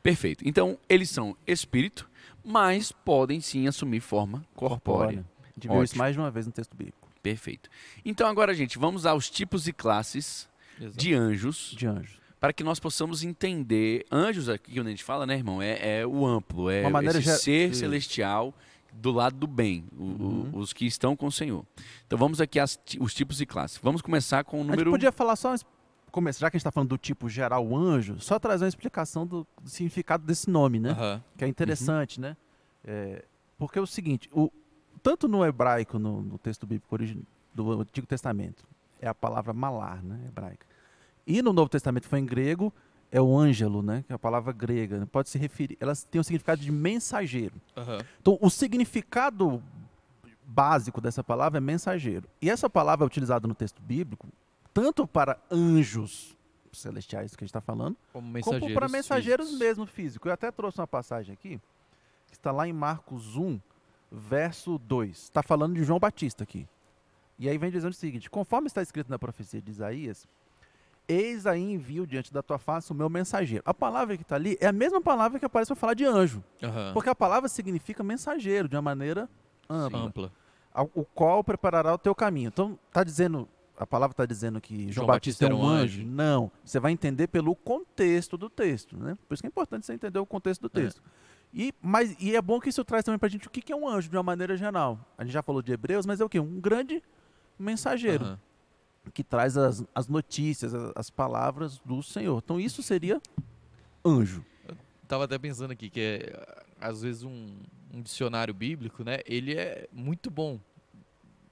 Perfeito. Então, eles são espírito, mas podem sim assumir forma corpórea. A gente viu isso mais de uma vez no texto bíblico. Perfeito. Então agora, gente, vamos aos tipos e classes de anjos, De anjos. para que nós possamos entender. Anjos, aqui quando a gente fala, né, irmão? É, é o amplo, é esse ser celestial do lado do bem, o- Uhum. os que estão com o Senhor. Então vamos aqui ti- os tipos e classes. Vamos começar com o A gente número. podia falar só, começar, já que a gente está falando do tipo geral anjo, só trazer uma explicação do, do significado desse nome, né? Aham. Que é interessante, né? É, porque é o seguinte, o, tanto no hebraico, no, no texto bíblico do Antigo Testamento, é a palavra malar, né? Hebraica. E no Novo Testamento foi em grego, é o ângelo, né? Que é a palavra grega. né? Pode se referir, elas têm o significado de mensageiro. Aham. Então, o significado básico dessa palavra é mensageiro. E essa palavra é utilizada no texto bíblico tanto para anjos celestiais que a gente está falando, Como como mensageiros. para mensageiros físicos. mesmo físicos. Eu até trouxe uma passagem aqui, que está lá em Marcos 1, verso 2. Está falando de João Batista aqui. E aí vem dizendo o seguinte: conforme está escrito na profecia de Isaías, eis aí envio diante da tua face o meu mensageiro. A palavra que está ali é a mesma palavra que aparece para falar de anjo. Aham. Porque a palavra significa mensageiro, de uma maneira ampla. Ampla. o qual preparará o teu caminho. Então, tá dizendo, a palavra está dizendo que João, João Batista, Batista é era um anjo? anjo. Não. Você vai entender pelo contexto do texto, né? Por isso que é importante você entender o contexto do É. texto. E, mas, e é bom que isso traz também pra gente o que que é um anjo de uma maneira geral. A gente já falou de Hebreus, mas é o quê? Um grande mensageiro Aham. Que traz as, as notícias, as, as palavras do Senhor. Então, isso seria anjo. Tava até pensando aqui que é, às vezes um, um dicionário bíblico, né? Ele é muito bom.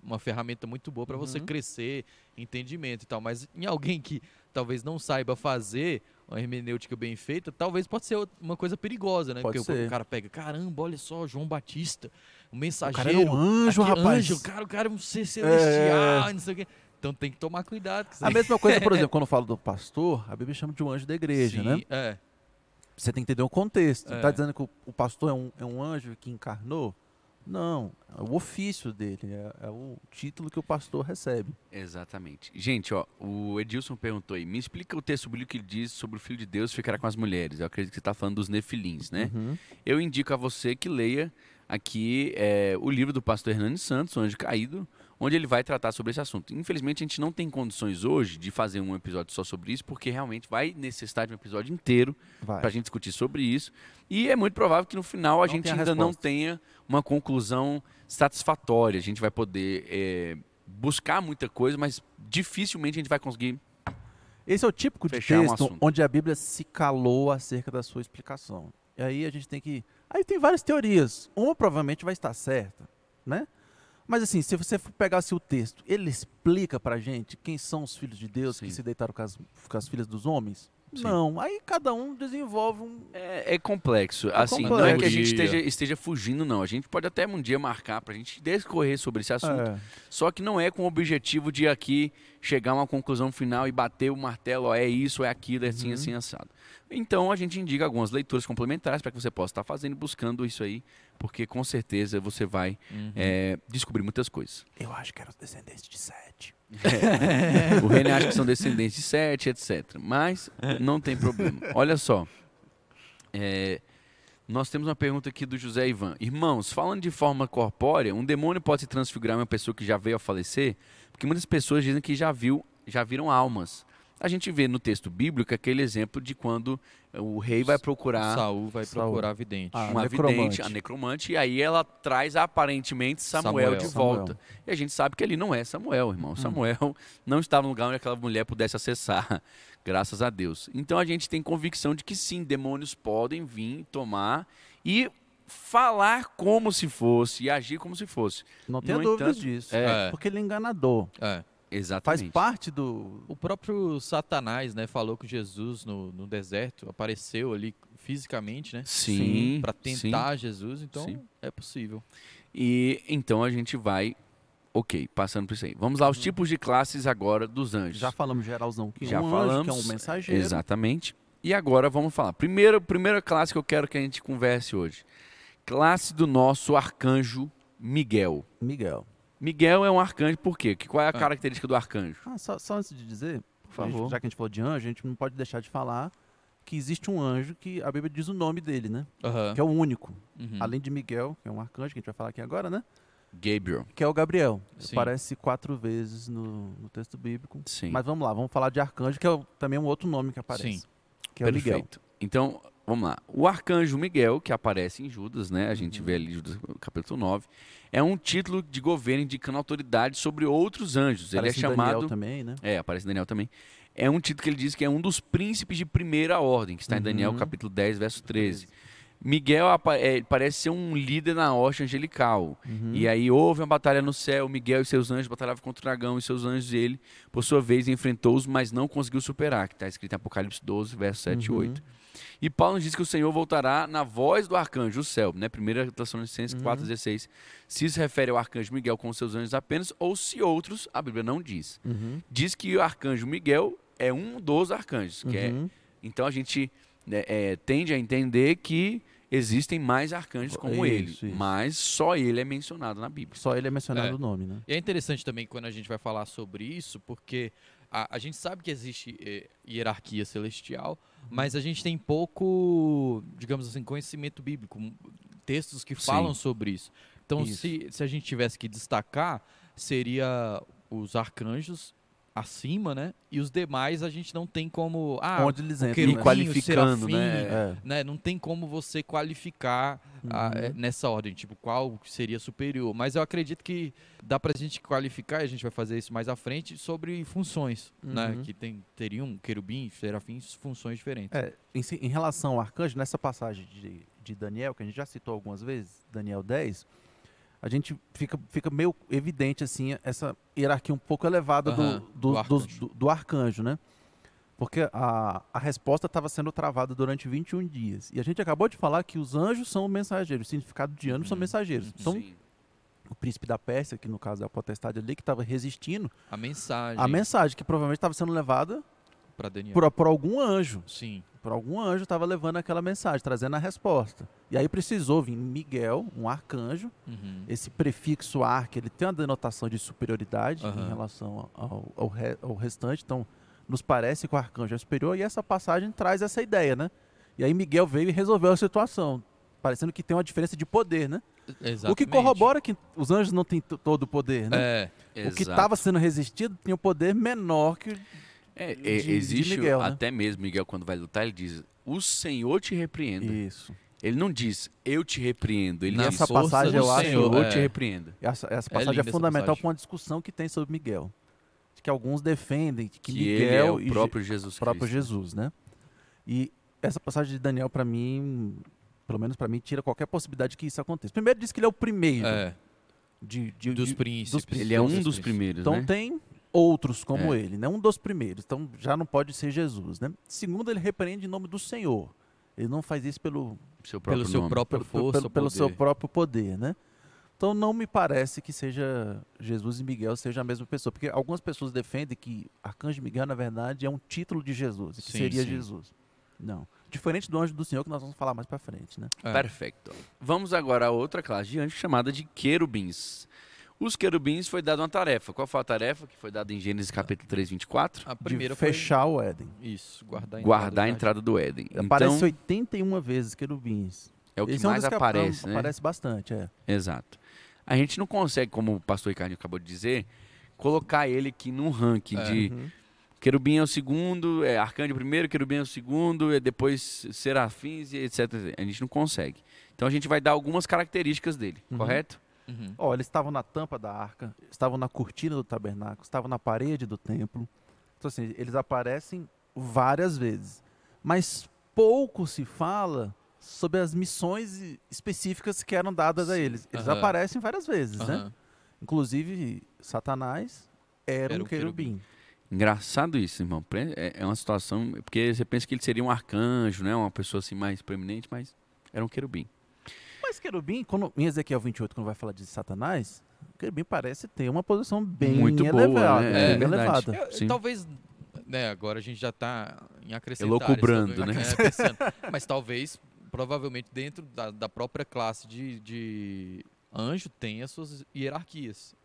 Uma ferramenta muito boa para você Uhum. crescer, entendimento e tal. Mas em alguém que talvez não saiba fazer uma hermenêutica bem feita, talvez pode ser uma coisa perigosa, né? Pode Porque o- ser. o cara pega, caramba, olha só, João Batista, o O mensageiro. cara era um anjo, aqui, rapaz. Anjo, o cara, o cara é um ser celestial, não sei o quê. Então tem que tomar cuidado com isso A mesma coisa, por [LAUGHS] exemplo, quando eu falo do pastor, a Bíblia chama de um anjo da igreja, Sim, né? É. Você tem que entender o contexto. É. Está dizendo que o, o pastor é um, é um anjo que encarnou? Não, é o ofício dele, é, é o título que o pastor recebe. Exatamente. Gente, ó, o Edilson perguntou aí, me explica o texto bíblico que ele diz sobre o Filho de Deus ficará com as mulheres. Eu acredito que você está falando dos nefilins, né? Uhum. Eu indico a você que leia aqui é, o livro do pastor Hernani Santos, O Anjo Caído, onde ele vai tratar sobre esse assunto. Infelizmente, a gente não tem condições hoje de fazer um episódio só sobre isso, porque realmente vai necessitar de um episódio inteiro para a gente discutir sobre isso. E é muito provável que no final a Não gente ainda não resposta. tenha uma conclusão satisfatória. A gente vai poder é, buscar muita coisa, mas dificilmente a gente vai conseguir. Esse é o típico de um texto assunto. onde a Bíblia se calou acerca da sua explicação. E aí a gente tem que. Aí tem várias teorias. Uma provavelmente vai estar certa, né? Mas assim, se você for pegar assim, o texto, ele explica pra gente quem são os filhos de Deus Sim. que se deitaram com as, com as filhas dos homens? Sim. Não. Aí cada um desenvolve um. É, é complexo. assim, não complexo. é que a gente esteja, esteja fugindo, não. A gente pode até um dia marcar para a gente discorrer sobre esse assunto. É. Só que não é com o objetivo de aqui chegar a uma conclusão final e bater o martelo, ó, é isso, é aquilo, é assim, Uhum. assim, assado. Então a gente indica algumas leituras complementares para que você possa estar fazendo buscando isso aí, porque com certeza você vai Uhum. é, descobrir muitas coisas. Eu acho que eram os descendentes de Sete. [LAUGHS] O René acha que são descendentes de Sete, etc. Mas não tem problema. Olha só. É, nós temos uma pergunta aqui do José Ivan. Irmãos, falando de forma corpórea, um demônio pode se transfigurar em uma pessoa que já veio a falecer? Porque muitas pessoas dizem que já viu, já viram almas. A gente vê no texto bíblico aquele exemplo de quando o rei vai procurar Saul vai Saul. procurar vidente. Ah, uma necromante. vidente, a necromante, e aí ela traz aparentemente Samuel, Samuel. de Samuel. volta. E a gente sabe que ali não é Samuel, Hum. irmão. Samuel não estava no lugar onde aquela mulher pudesse acessar, [LAUGHS] graças a Deus. Então a gente tem convicção de que sim, demônios podem vir, tomar e falar como se fosse e agir como se fosse. Não tenha No dúvidas disso. é. Porque ele é enganador. É. Faz Exatamente. parte do. O próprio Satanás, né, falou que Jesus no, no deserto apareceu ali fisicamente, né? Sim, Para sim. tentar Jesus, então Sim. é possível. E então a gente vai, ok, passando por isso aí. Vamos lá, os tipos de classes agora dos anjos. Já falamos geralzão que Já um falamos, anjo, que é um mensageiro. Exatamente. E agora vamos falar. Primeira, primeira classe que eu quero que a gente converse hoje. Classe do nosso arcanjo Miguel. Miguel. Miguel é um arcanjo por quê? Que- Qual é a Ah. característica do arcanjo? Ah, só, só antes de dizer, Por favor. já que a gente falou de anjo, a gente não pode deixar de falar que existe um anjo que a Bíblia diz o nome dele, né? Aham. Que é o único. Uhum. Além de Miguel, que é um arcanjo, que a gente vai falar aqui agora, né? Gabriel. Que é o Gabriel. Sim. Aparece quatro vezes no, no texto bíblico. Sim. Mas vamos lá, vamos falar de arcanjo, que é o- também um outro nome que aparece. Sim. Que é o Miguel. Perfeito. Então, vamos lá. O arcanjo Miguel, que aparece em Judas, né? A gente Uhum. vê ali Judas capítulo 9, é um título de governo indicando autoridade sobre outros anjos. Aparece Ele é em Daniel chamado também, né? É, aparece em Daniel também. É um título que ele diz que é um dos príncipes de primeira ordem, que está em Daniel Uhum. capítulo 10, verso 13. Miguel é, parece ser um líder na hoste angelical. Uhum. E aí houve uma batalha no céu, Miguel e seus anjos batalhavam contra o dragão e seus anjos e ele, por sua vez, enfrentou-os, mas não conseguiu superar, que está escrito em Apocalipse 12, verso 7 Uhum. e 8. E Paulo nos diz que o Senhor voltará na voz do arcanjo, o céu, né? 1 Tessalonicenses Uhum. 4,16. Se se refere ao arcanjo Miguel com seus anjos apenas, ou se outros, a Bíblia não diz Uhum. diz que o arcanjo Miguel é um dos arcanjos. Que é, Uhum. então a gente né, é, tende a entender que existem mais arcanjos como ele, Isso, isso. mas só ele é mencionado na Bíblia. Só ele é mencionado É. o nome, né? E é interessante também quando a gente vai falar sobre isso, porque a, a gente sabe que existe eh, hierarquia celestial, mas a gente tem pouco, digamos assim, conhecimento bíblico, textos que Sim. falam sobre isso. Então, Isso. se, se a gente tivesse que destacar, seria os arcanjos acima, né? E os demais a gente não tem como. Ah, Onde eles entram, querubim, né? o qualificando, serafim, né? É. né? Não tem como você qualificar a- Uhum. é, nessa ordem, tipo, qual seria superior. Mas eu acredito que dá pra gente qualificar, e a gente vai fazer isso mais à frente, sobre funções, né? Uhum. Que tem, teriam querubim, serafins, funções diferentes. É, em, em relação ao arcanjo, nessa passagem de, de Daniel, que a gente já citou algumas vezes, Daniel 10, a gente fica, fica meio evidente assim essa hierarquia um pouco elevada do- Aham, do, do dos- arcanjo. do- do arcanjo, né? Porque a, a resposta estava sendo travada durante 21 dias. E a gente acabou de falar que os anjos são mensageiros, o significado de anjos são Uhum, mensageiros. Então, Sim. o príncipe da Pérsia, que no caso é a potestade ali, que estava resistindo A mensagem a mensagem que provavelmente estava sendo levada por, por algum anjo. Sim. Por algum anjo estava levando aquela mensagem, trazendo a resposta. E aí precisou vir Miguel, um arcanjo. Uhum. Esse prefixo arque, ele tem uma denotação de superioridade Aham. em relação ao, ao, re- ao restante. Então, nos parece que o arcanjo é superior. E essa passagem traz essa ideia, né? E aí Miguel veio e resolveu a situação. Parecendo que tem uma diferença de poder, né? O que corrobora que os anjos não têm todo o poder, né? É, O que estava sendo resistido tinha um poder menor que É, de- é, de existe Miguel, né? até mesmo Miguel quando vai lutar, ele diz: "O Senhor te repreenda". Isso. Ele não diz: "Eu te repreendo". Ele diz: essa passagem eu "O acho- Senhor é. te repreenda". Essa, essa É passagem é, essa fundamental para uma discussão que tem sobre Miguel. De que alguns defendem que, Que, Miguel ele é o e próprio Jesus o próprio Cristo. Jesus, né? E essa passagem de Daniel, para mim, pelo menos para mim, tira qualquer possibilidade que isso aconteça. Primeiro diz que ele é o primeiro é, de, de- dos de- príncipes. príncipes. Ele é um dos príncipes. primeiros, Então né? tem outros como É. ele, né? Um dos primeiros. Então já não pode ser Jesus, né? Segundo, ele repreende em nome do Senhor. Ele não faz isso pelo, Seu próprio Pelo seu nome. próprio pelo, força, pelo, pelo seu poder. próprio poder, né? Então não me parece que seja Jesus e Miguel seja a mesma pessoa, porque algumas pessoas defendem que Arcanjo Miguel na verdade é um título de Jesus, que Sim, seria sim. Jesus. Não. Diferente do anjo do Senhor que nós vamos falar mais pra frente, né? É. Perfeito. Vamos agora a outra classe de anjos chamada de querubins. Os querubins foi dada uma tarefa. Qual foi a tarefa que foi dada em Gênesis capítulo 3, 24? A De primeira foi fechar o Éden. isso, guardar a Guardar a do entrada do Éden. Aparece Então, 81 vezes querubins. é o que Esse é um mais dos que aparece, né? Aparece bastante, é. Exato. A gente não consegue, como o pastor Ricardo acabou de dizer, colocar ele aqui num ranking É. de Uhum. querubim é o segundo, é arcanjo primeiro, querubim é o segundo, é depois serafins e etc. A gente não consegue. Então a gente vai dar algumas características dele, Uhum. correto? Uhum. Ó, eles estavam na tampa da arca, estavam na cortina do tabernáculo, estavam na parede do templo. Então, assim, eles aparecem várias vezes. Mas pouco se fala sobre as missões específicas que eram dadas a eles. Eles Aham. aparecem várias vezes, né? Aham. Inclusive, Satanás era, Era um querubim. querubim. Engraçado isso, irmão. É é uma situação. Porque você pensa que ele seria um arcanjo, né? Uma pessoa assim mais preeminente, mas era um querubim. Mas querubim, quando, em Ezequiel 28, quando vai falar de Satanás, o querubim parece ter uma posição bem Muito boa, elevada. né? bem É elevada. Eu-. Talvez, né, agora a gente já tá em acrescentar. Elocubrando, né? [LAUGHS] Mas talvez, provavelmente, dentro da, da própria classe de, de anjo tenha suas hierarquias.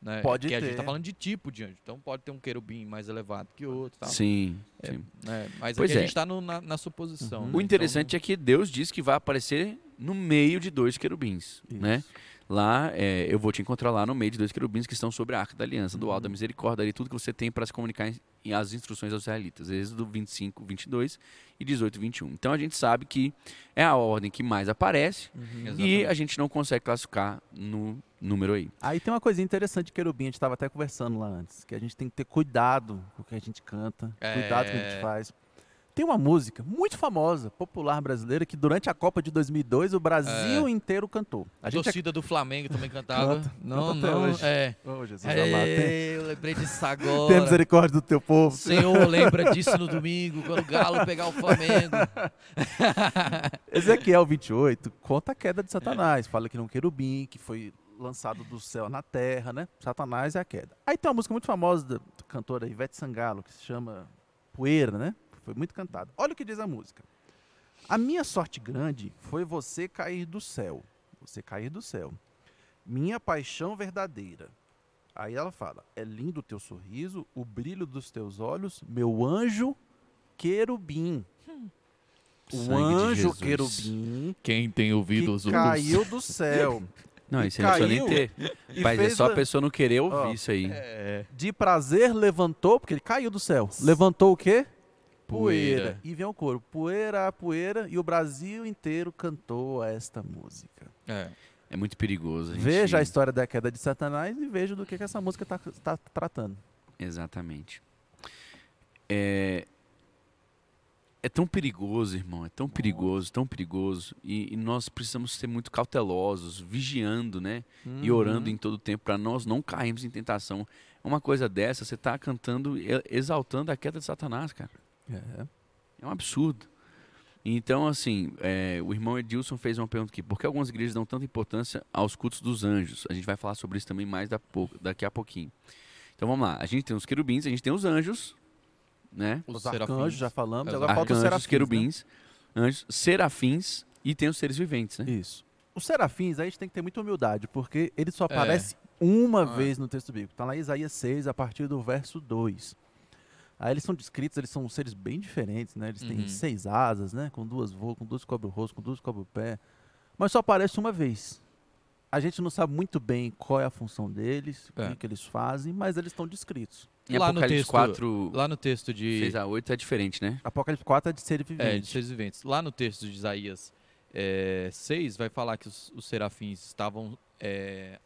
Né? Pode que a ter. gente tá falando de tipo de anjo. Então pode ter um querubim mais elevado que outro. Tal, Sim, É, sim. né? Mas Pois aqui é. a gente tá no- na, na suposição. Uhum. né? O interessante é que Deus diz que vai aparecer no meio de dois querubins, Isso. né? Lá, é, eu vou te encontrar lá no meio de dois querubins que estão sobre a arca da aliança, do alto da misericórdia, ali tudo que você tem para se comunicar em, em as instruções aos israelitas. Êxodo 25, 22 e 18, 21. Então a gente sabe que é a ordem que mais aparece Uhum. e a gente não consegue classificar no número aí. Aí tem uma coisinha interessante de querubim, a gente estava até conversando lá antes, que a gente tem que ter cuidado com o que a gente canta, É. cuidado com o que a gente faz. Tem uma música muito famosa, popular brasileira, que durante a Copa de 2002 o Brasil inteiro cantou. A A torcida do Flamengo também [LAUGHS] cantava. Canta, não, canta não, hoje. é. Oh, Jesus É, amado, tem, eu lembrei disso agora. tem misericórdia do teu povo. Senhor, [LAUGHS] lembra disso no domingo, quando o Galo pegar o Flamengo. [LAUGHS] Ezequiel 28 conta a queda de Satanás. Fala que um querubim que foi lançado do céu na terra, né? Satanás é a queda. Aí tem uma música muito famosa da cantora Ivete Sangalo, que se chama Poeira, né? Foi muito cantada. Olha o que diz a música. A minha sorte grande foi você cair do céu. Você cair do céu. Minha paixão verdadeira. Aí ela fala: É lindo o teu sorriso, o brilho dos teus olhos, meu anjo querubim. O Sangue de anjo Jesus. querubim Quem tem ouvidos que caiu do céu. [LAUGHS] Não, isso aí não precisa nem caiu ter. Mas é só a- a pessoa não querer ouvir Ó, isso aí. É. De prazer levantou, porque ele caiu do céu. Levantou o quê? Poeira. E vem o coro. Poeira, poeira. E o Brasil inteiro cantou esta música. É. É muito perigoso. a gente- Veja a história da queda de Satanás e veja do que, que essa música está tratando. Exatamente. É, é tão perigoso, irmão. É tão perigoso, tão perigoso. E, e nós precisamos ser muito cautelosos, vigiando, né? E Uhum. orando em todo tempo para nós não cairmos em tentação. Uma coisa dessa, você está cantando, e- exaltando a queda de Satanás, cara. É. É um absurdo. Então, assim, é, o irmão Edilson fez uma pergunta aqui. Por que algumas igrejas dão tanta importância aos cultos dos anjos? A gente vai falar sobre isso também mais da daqui a pouquinho. Então vamos lá. A gente tem os querubins, a gente tem os anjos, né? Os Os arcanjos, já falamos. Os Agora falta os serafins. querubins, anjos, serafins e tem os seres viventes, né? né? Isso. Os serafins, aí a gente tem que ter muita humildade, porque ele só É. aparece uma Ah. vez no texto bíblico. Está lá em Isaías 6, a partir do verso 2. Aí eles são descritos, eles são seres bem diferentes, né? Eles têm Uhum. seis asas, né? Com duas voam, com duas cobre o rosto, com duas cobre o pé. Mas só aparece uma vez. A gente não sabe muito bem qual é a função deles, o É. que, que eles fazem, mas eles estão descritos. Em Lá no Apocalipse texto- 4, Lá no texto de. 6 a 8 é diferente, né? Apocalipse 4 é de seres É, viventes. de seres viventes. Lá no texto de Isaías é, 6, vai falar que os, os serafins estavam é,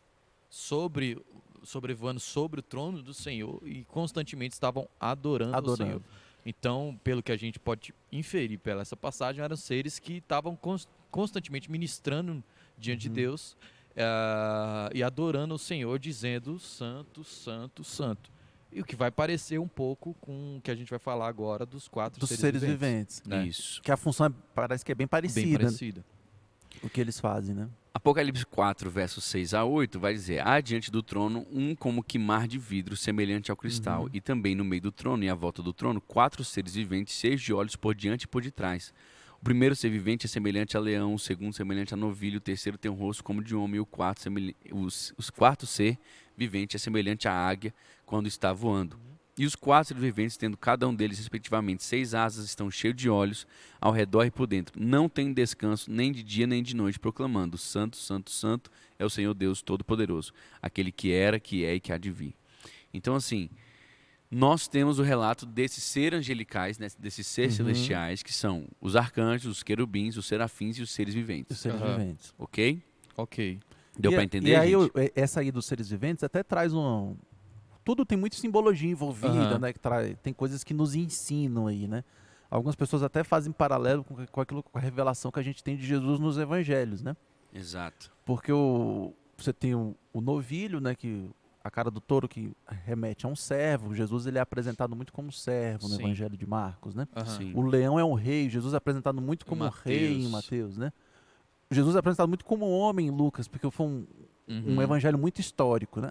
sobre, sobrevoando sobre o trono do Senhor e constantemente estavam adorando, o Adorando. Senhor. Então, pelo que a gente pode inferir pela essa passagem, eram seres que estavam cons- constantemente ministrando diante Uhum. de Deus é, e adorando o Senhor, dizendo santo, santo, santo. E o que vai parecer um pouco com o que a gente vai falar agora dos quatro Dos seres, seres viventes. viventes. né? Isso. Que a função é- parece que é bem parecida, Bem né? parecida. o que eles fazem, né? Apocalipse 4, versos 6 a 8, vai dizer: Há diante do trono um como que mar de vidro semelhante ao cristal, Uhum. e também no meio do trono e à volta do trono, quatro seres viventes, cheios de olhos por diante e por detrás. O primeiro ser vivente é semelhante a leão, o segundo semelhante a novilho, o terceiro tem um rosto como de homem, e o quarto, os, os quarto ser vivente é semelhante à águia quando está voando. E os quatro seres viventes, tendo cada um deles, respectivamente, seis asas, estão cheios de olhos ao redor e por dentro. Não tem descanso nem de dia nem de noite, proclamando: Santo, Santo, Santo é o Senhor Deus Todo-Poderoso, aquele que era, que é e que há de vir. Então, assim, nós temos o relato desses seres angelicais, né, desses seres Uhum. celestiais, que são os arcanjos, os querubins, os serafins e os seres Os viventes. seres Aham. viventes. Ok? Ok. Deu pra entender? E aí, gente? essa aí dos seres viventes até traz um. Tudo tem muita simbologia envolvida, Aham. né? Que traz, tem coisas que nos ensinam aí, né? Algumas pessoas até fazem paralelo com, com aquilo, com a revelação que a gente tem de Jesus nos evangelhos, né? Exato. Porque o, você tem o, o novilho, né? Que a cara do touro que remete a um servo. Jesus ele é apresentado muito como servo no Sim. Evangelho de Marcos, né? Sim. O leão é um rei. Jesus é apresentado muito como Mateus. rei em Mateus, né? Jesus é apresentado muito como homem em Lucas, porque foi um, Uhum. um evangelho muito histórico, né?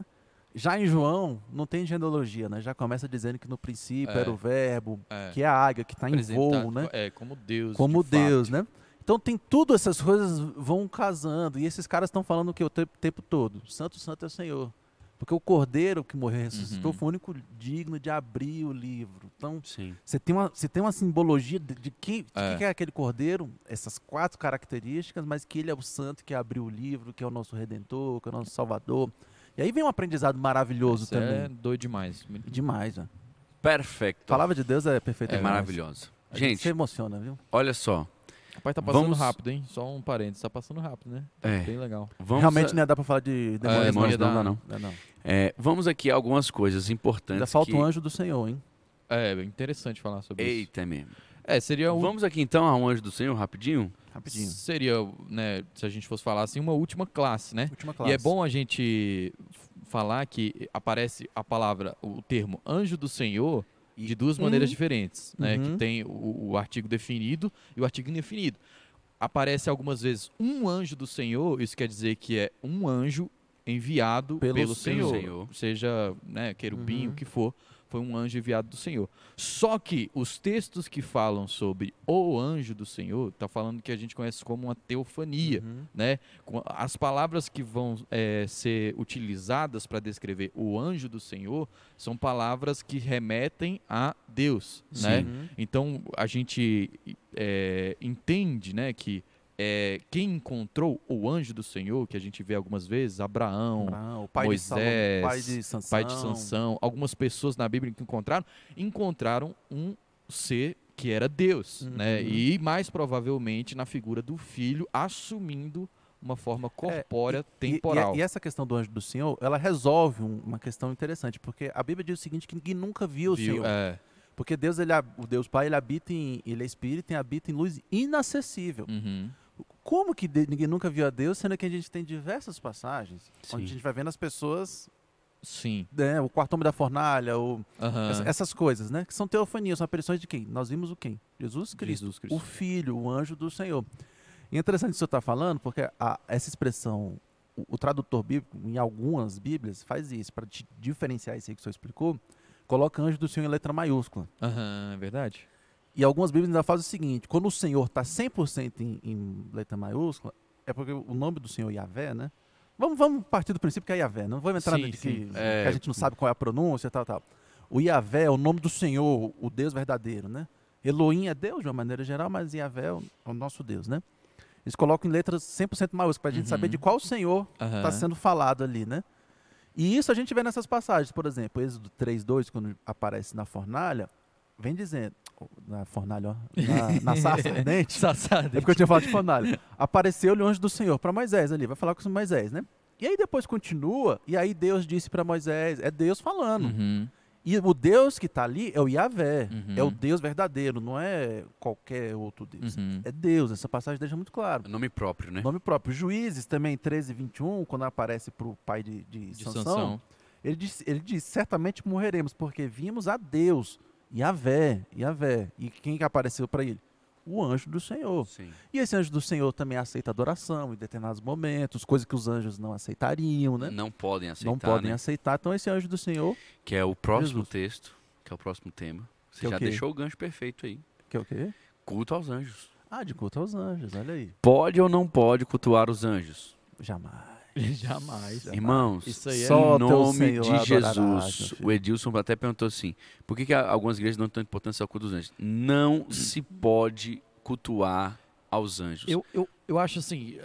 Já em João, não tem genealogia, né? Já começa dizendo que no princípio É. era o verbo, É. que é a águia, que está em voo, né? É, como Deus. Como de Deus, fato. né? Então tem tudo, essas coisas vão casando. E esses caras estão falando o que o tempo, tempo todo? Santo, santo é o Senhor. Porque o cordeiro que morreu e ressuscitou Uhum. foi o único digno de abrir o livro. Então, Sim. você tem uma, você tem uma simbologia de, de que, de É. que é aquele cordeiro, essas quatro características, mas que ele é o santo que abriu o livro, que é o nosso redentor, que é o nosso salvador. E aí vem um aprendizado maravilhoso Isso é também. doido demais. Muito- Demais, velho. Perfeito. A palavra de Deus é perfeita. é demais. maravilhosa. A gente se Gente, emociona, viu? olha só. Rapaz, tá passando Vamos- rápido, hein? Só um parênteses, tá passando rápido, né? Tá É. Bem legal. Vamos Realmente a- não dar pra falar de demônios, É, não. não ia não, dar. não. É, vamos aqui a algumas coisas importantes. Ainda falta que... um anjo do Senhor, hein? É, interessante falar sobre isso. Eita mesmo. É, seria um. Vamos aqui então ao anjo do Senhor, rapidinho? Rapidinho. Seria, né, se a gente fosse falar assim, uma última classe, né? Última classe. E é bom a gente falar que aparece a palavra, o termo anjo do Senhor de duas maneiras Uhum. diferentes, né? Uhum. Que tem o, o artigo definido e o artigo indefinido. Aparece algumas vezes um anjo do Senhor, isso quer dizer que é um anjo enviado Pelo pelo, Senhor. Senhor, seja né, querubim, Uhum. o que for, foi um anjo enviado do Senhor. Só que os textos que falam sobre o anjo do Senhor, tá falando que a gente conhece como uma teofania Uhum. né? As palavras que vão é, ser utilizadas para descrever o anjo do Senhor são palavras que remetem a Deus, Sim. né? Então a gente é, entende, né, que é, quem encontrou o anjo do Senhor, que a gente vê algumas vezes, Abraão, Abraão, o pai Moisés, de pai de Sansão. pai de Sansão, algumas pessoas na Bíblia que encontraram, encontraram um ser que era Deus, Uhum. né? E mais provavelmente na figura do filho assumindo uma forma corpórea E- temporal. E, e essa questão do anjo do Senhor, ela resolve um- uma questão interessante, porque a Bíblia diz o seguinte, que ninguém nunca viu o Viu? Senhor. É. Porque Deus, ele, o Deus Pai, ele habita em, ele é espírito e habita em luz inacessível. Uhum. Como que ninguém nunca viu a Deus, sendo que a gente tem diversas passagens, Sim. onde a gente vai vendo as pessoas, Sim. né, o quarto homem da fornalha, o, Aham. essa- essas coisas, né, que são teofanias, são aparições de quem? Nós vimos o quem? Jesus Cristo, Jesus Cristo. o Filho, o anjo do Senhor. E é interessante o que você está falando, porque a- essa expressão, o, o tradutor bíblico, em algumas bíblias, faz isso, para diferenciar isso aí que o senhor explicou, coloca anjo do Senhor em letra maiúscula. Aham, é verdade. E algumas Bíblias ainda fazem o seguinte: quando o Senhor está 100% em, em letra maiúscula, é porque o nome do Senhor Yahvé, né? Vamos, vamos partir do princípio que é Yahvé. Não vamos entrar Sim, de sim. que, É. que a gente não sabe qual é a pronúncia e tal, tal. O Yahvé é o nome do Senhor, o Deus verdadeiro, né? Elohim é Deus de uma maneira geral, mas Yahvé é o, é o nosso Deus, né? Eles colocam em letras 100% maiúsculas para a gente Uhum. saber de qual Senhor está sendo falado ali, né? E isso a gente vê nessas passagens, por exemplo, Êxodo 3:2, quando aparece na fornalha, vem dizendo, na fornalha, ó, na, na sarça ardente, [LAUGHS] Sassado. é porque eu tinha falado de fornalha. Apareceu-lhe o anjo do Senhor para Moisés ali, vai falar com Moisés, né? E aí depois continua, e aí Deus disse para Moisés, é Deus falando. Uhum. E o Deus que está ali é o Yahvé, Uhum. é o Deus verdadeiro, não é qualquer outro Deus. Uhum. É Deus, essa passagem deixa muito claro. Nome próprio, né? Nome próprio. Juízes também, 13 e 21, quando aparece para o pai de, de, De Sansão, Sansão. ele diz, ele diz, certamente morreremos, porque vimos a Deus, Yahvé, Yahvé. E quem que apareceu para ele? O anjo do Senhor. Sim. E esse anjo do Senhor também aceita adoração em determinados momentos, coisas que os anjos não aceitariam, né? Não podem aceitar, não podem né? aceitar. Então esse anjo do Senhor, Que é o próximo Jesus. texto, que é o próximo tema. Você Que é o já quê? deixou o gancho perfeito aí. que é o quê? Culto aos anjos. Ah, de culto aos anjos, olha aí. Pode ou não pode cultuar os anjos? Jamais. [LAUGHS] Jamais. Irmãos, é- Só em teu nome de Jesus. O Edilson até perguntou assim: por que, que algumas igrejas não dão importância ao culto dos anjos? Não se pode cultuar aos anjos. Eu, eu, eu acho assim,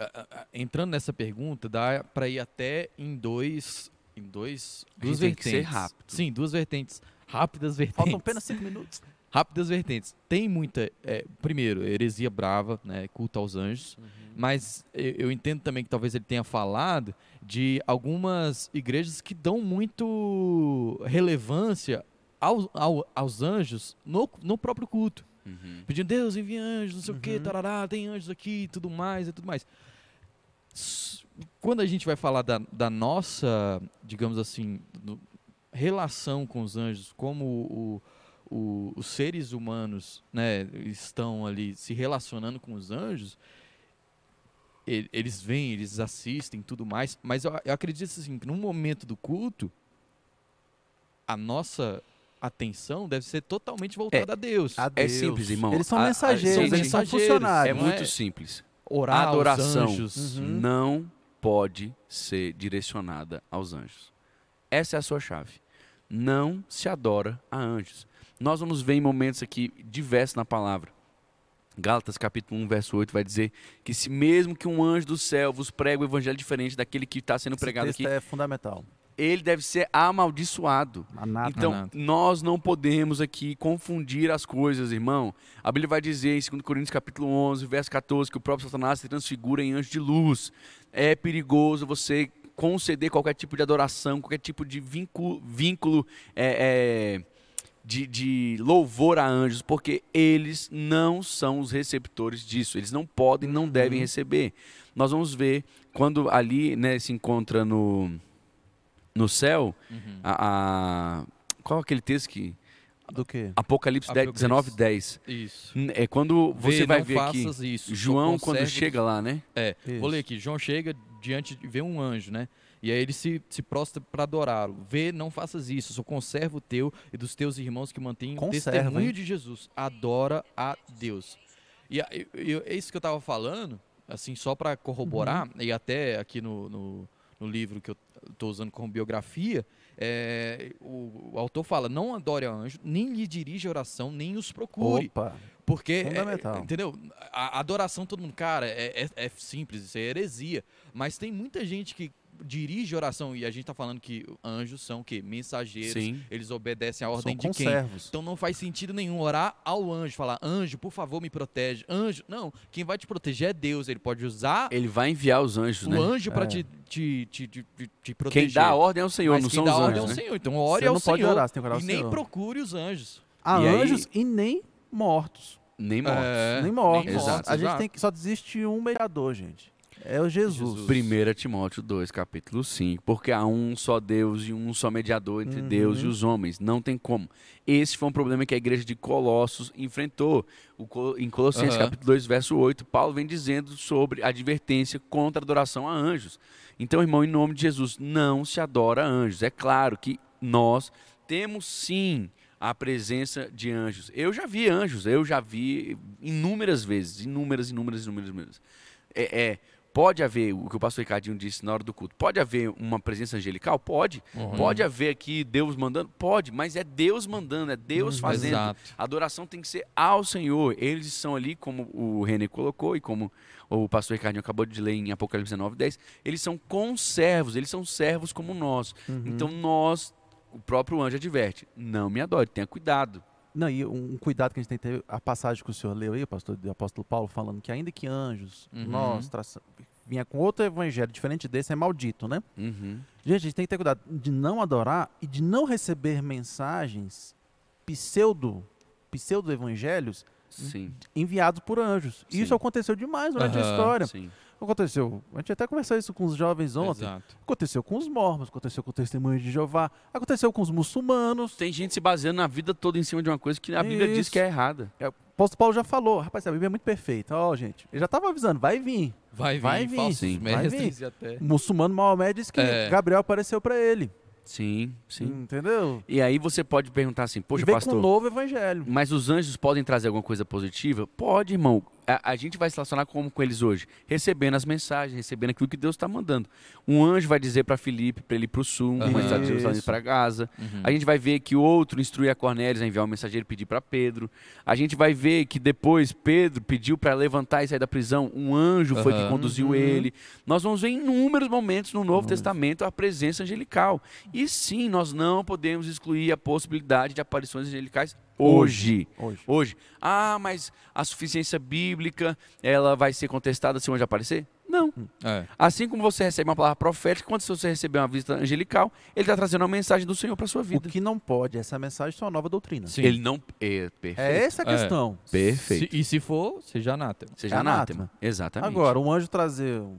entrando nessa pergunta, dá para ir até em dois. Em dois. Duas gente tem que vertentes. ser rápido. Sim, duas vertentes. Rápidas vertentes. Faltam apenas cinco minutos. Rápidas vertentes. Tem muita. é, primeiro, heresia brava, né? Culto aos anjos. Mas eu, entendo também que talvez ele tenha falado de algumas igrejas que dão muito relevância aos, ao- aos anjos no, no próprio culto. Uhum. Pedindo, Deus, envia anjos, não sei o que, Uhum. tarará, tem anjos aqui e tudo mais e tudo mais. Quando a gente vai falar da, da nossa, digamos assim, relação com os anjos, como o, o- os seres humanos né, estão ali se relacionando com os anjos, e- eles vêm, eles assistem tudo mais, mas eu, eu acredito assim, que num momento do culto, a nossa atenção deve ser totalmente voltada a Deus. A É Deus. simples, irmão. Eles são A- a- mensageiros, são eles são mensageiros. funcionários. É muito é- simples. Orar a adoração. Uhum. não pode ser direcionada aos anjos. Essa é a sua chave. Não se adora a anjos. Nós vamos ver em momentos aqui diversos na palavra. Gálatas capítulo 1, verso 8 vai dizer que se mesmo que um anjo do céu vos prega o evangelho diferente daquele que está sendo Esse pregado aqui, é fundamental. ele deve ser amaldiçoado. Então, nós não podemos aqui confundir as coisas, irmão. A Bíblia vai dizer em 2 Coríntios capítulo 11, verso 14, que o próprio Satanás se transfigura em anjo de luz. É perigoso você conceder qualquer tipo de adoração, qualquer tipo de vínculo, vínculo é, é, de, de louvor a anjos, porque eles não são os receptores disso. Eles não podem, não devem receber. Nós vamos ver quando ali né, se encontra no, no céu, Uhum. a, a- qual é aquele texto que Do quê? Apocalipse 10, Apocalipse. 19, 10. Isso. É quando você Vê, vai ver aqui. isso. João, quando chega lá, né? É, Isso. vou ler aqui. João chega diante de vê um anjo, né? E aí ele se, se prostra para adorá-lo. Vê, não faças isso. Só conserva o teu e dos teus irmãos que mantêm o testemunho hein? de Jesus. Adora a Deus. E a- é isso que eu tava falando, assim, só para corroborar, Uhum. e até aqui no, no, no livro que eu estou usando como biografia, é, o, o autor fala: não adore a anjo, nem lhe dirija oração, nem os procure. Opa. Porque, é, Fundamental. é, entendeu? A adoração, todo mundo, cara, é, é- é simples, isso é heresia. Mas tem muita gente que dirige oração, e a gente tá falando que anjos são o quê? Mensageiros, Sim. eles obedecem à ordem São de quem? conservos. Então não faz sentido nenhum orar ao anjo, falar, anjo, por favor, me protege. Anjo, não, quem vai te proteger é Deus, ele pode usar Ele vai enviar os anjos, o né? anjo para É. te, te, te, te, te- te proteger. Quem dá a ordem é o Senhor, Mas não quem são dá os a anjos, ordem é o né? Senhor. Então ore Você ao não pode Senhor orar, você tem que orar ao e nem Senhor. procure os anjos. Há E aí- anjos e nem mortos. Nem mortos. É, nem mortos. Exato, A gente exato. tem que só desiste um mediador, gente. É o Jesus. Jesus. 1 Timóteo 2, capítulo 5. Porque há um só Deus e um só mediador entre Uhum. Deus e os homens. Não tem como. Esse foi um problema que a igreja de Colossos enfrentou. O Co- em Colossenses, Aham. capítulo 2, verso 8, Paulo vem dizendo sobre advertência contra a adoração a anjos. Então, irmão, em nome de Jesus, não se adora a anjos. É claro que nós temos sim a presença de anjos. Eu já vi anjos, eu já vi inúmeras vezes, inúmeras, inúmeras, inúmeras, inúmeras. É, é, pode haver, o que o pastor Ricardinho disse na hora do culto, pode haver uma presença angelical? Pode. Uhum. Pode haver aqui Deus mandando? Pode, mas é Deus mandando, é Deus Uhum. fazendo. Exato. A adoração tem que ser ao Senhor. Eles estão ali, como o René colocou e como o pastor Ricardinho acabou de ler em Apocalipse 19, 10, eles são conservos, eles são servos como nós. Uhum. Então nós, o próprio anjo adverte, não me adore, tenha cuidado. Não, e um, cuidado que a gente tem que ter, a passagem que o senhor leu aí, pastor, do apóstolo Paulo, falando que ainda que anjos, Uhum. nós, traça, vinha com outro evangelho diferente desse, é maldito, né? Uhum. Gente, a gente tem que ter cuidado de não adorar e de não receber mensagens pseudo, pseudo-evangelhos Sim. enviados por anjos. Sim. Isso aconteceu demais durante a Aham, história. Sim. Aconteceu, a gente até conversou isso com os jovens ontem. Exato. Aconteceu com os mormons, aconteceu com o testemunho de Jeová, aconteceu com os muçulmanos. Tem gente se baseando na vida toda em cima de uma coisa que a Bíblia diz Isso. que é errada. É, O apóstolo Paulo já falou, rapaz, a Bíblia é muito perfeita. Ó, gente, ele já estava avisando, vai vir. Vai vir, Vai vir, falsos sim. vai e até... O muçulmano Maomé disse que É. Gabriel apareceu para ele. Sim, sim. Entendeu? E aí você pode perguntar assim, e poxa, com pastor, um novo evangelho. mas os anjos podem trazer alguma coisa positiva? Pode, irmão. A, a gente vai se relacionar como com eles hoje? Recebendo as mensagens, recebendo aquilo que Deus está mandando. Um anjo vai dizer para Filipe para ele ir para o sul, um vai dizer Isso. para Gaza. Uhum. A gente vai ver que outro instrui a Cornélio a enviar um mensageiro pedir para Pedro. A gente vai ver que depois Pedro pediu para levantar e sair da prisão. Um anjo foi que conduziu Uhum. ele. Nós vamos ver em inúmeros momentos no Novo Inúmeros. Testamento a presença angelical. E sim, nós não podemos excluir a possibilidade de aparições angelicais hoje. Hoje. Hoje. Ah, mas a suficiência bíblica, ela vai ser contestada se um anjo aparecer? Não. É. Assim como você recebe uma palavra profética, quando você receber uma visita angelical, ele está trazendo uma mensagem do Senhor para sua O vida. que não pode, essa mensagem é uma nova doutrina. Sim. Ele não. É perfeito. É essa a É. questão. Perfeito. Se- e se for, seja anátema. Seja É anátema. anátema. Exatamente. Agora, um anjo trazer um-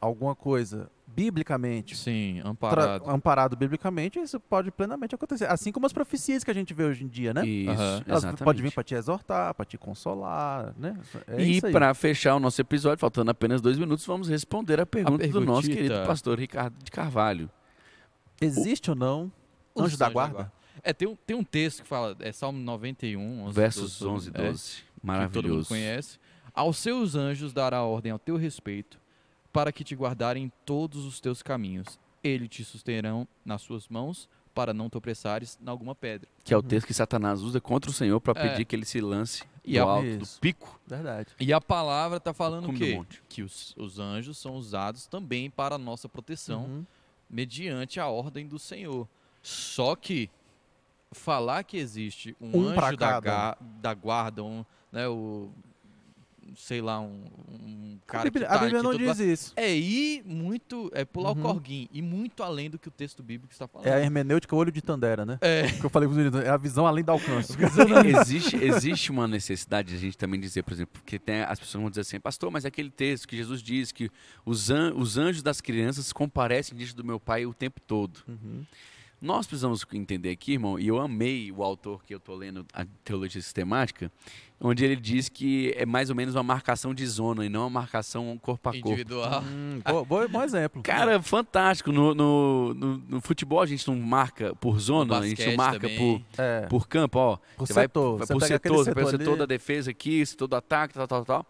alguma coisa biblicamente, Sim, tra- amparado. amparado biblicamente, isso pode plenamente acontecer. Assim como as profecias que a gente vê hoje em dia, né? Isso, Aham. Elas podem vir para te exortar, para te consolar, né? É e para fechar o nosso episódio, faltando apenas dois minutos, vamos responder a pergunta do nosso querido pastor Ricardo de Carvalho. Existe ou não Os anjo da anjos guarda? É, tem um, tem um texto que fala, é Salmo 91, 11, Versos 12, 11 e é, 12. que todo mundo Maravilhoso. conhece. Aos seus anjos dará ordem ao teu respeito, para que te guardarem em todos os teus caminhos. Eles te susterão nas suas mãos, para não tropeçares em alguma pedra. Que é o texto que Satanás usa contra o Senhor para É. pedir que ele se lance E do a- alto, do Isso. pico. Verdade. E a palavra está falando o do quê? monte. Que os, os anjos são usados também para a nossa proteção, Uhum. mediante a ordem do Senhor. Só que falar que existe um, Um anjo da, ga- da guarda, um, né, o sei lá, um, um A cara Bíblia, que a tá Bíblia não diz isso. É ir muito, é pular Uhum. o corguinho, e muito além do que o texto bíblico está falando. É a hermenêutica olho de Tandera, né? É. Que eu falei com os é [LAUGHS] a visão além do alcance. existe, existe uma necessidade de a gente também dizer, por exemplo, porque tem, as pessoas vão dizer assim, pastor, mas é aquele texto que Jesus diz que os, an- os anjos das crianças comparecem diante do meu pai o tempo todo. Uhum. Nós precisamos entender aqui, irmão, e eu amei o autor que eu estou lendo, a Teologia Sistemática, onde ele diz que é mais ou menos uma marcação de zona e não uma marcação corpo a corpo. Individual. Hum, bo- bo- bom exemplo. Cara, fantástico. No, no, no, no futebol a gente não marca por zona, a gente não marca também. por, é, por campo, ó. por Você vai, setor. vai Você por setor, o setor ali. da defesa aqui, setor do ataque, tal, tal, tal.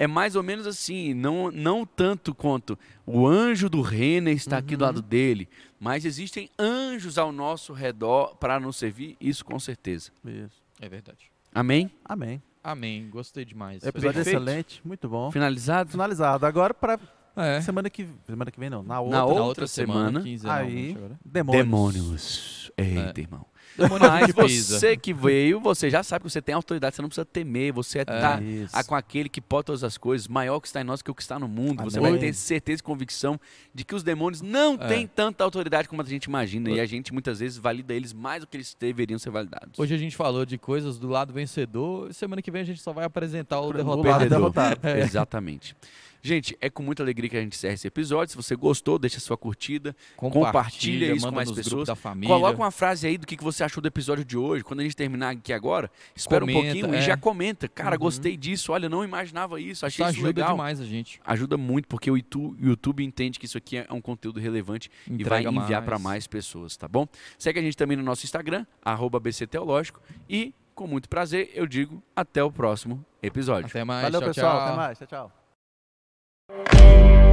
É mais ou menos assim, não, não tanto quanto o anjo do Renner está aqui do Uhum. lado dele, mas existem anjos ao nosso redor para nos servir, isso com certeza. Isso. É verdade. Amém? Amém. Amém, gostei demais. Episódio Perfeito. excelente, muito bom. Finalizado? Finalizado. Agora para É. semana que semana que vem não, na outra. Na Na outra outra semana, semana, quinzenalmente aí, agora. demônios. Demônios. Eita, É. irmão. [LAUGHS] Mas você que veio, você já sabe que você tem autoridade, você não precisa temer, você está Isso. com aquele que pode todas as coisas, maior que está em nós que o que está no mundo. Você Amém. vai ter certeza e convicção de que os demônios não É. têm tanta autoridade como a gente imagina. E a gente muitas vezes valida eles mais do que eles deveriam ser validados. Hoje a gente falou de coisas do lado vencedor. Semana que vem a gente só vai apresentar o Do derrotado. derrotado. [LAUGHS] É. Exatamente. Gente, é com muita alegria que a gente encerra esse episódio. Se você gostou, deixa sua curtida. Compartilha isso manda com mais pessoas. da família. Coloca uma frase aí do que que você achou do episódio de hoje. Quando a gente terminar aqui agora, espera um Comenta, pouquinho e é. já comenta. Cara, Uhum. gostei disso. Olha, não imaginava isso. Achei Isso isso ajuda legal. demais a gente. Ajuda muito, porque o YouTube entende que isso aqui é um conteúdo relevante e vai Entrega enviar para mais pessoas, tá bom? Segue a gente também no nosso Instagram, arroba BC Teológico. E, com muito prazer, eu digo até o próximo episódio. Até mais. Valeu, tchau, pessoal. tchau. Até mais. Tchau, tchau. Thank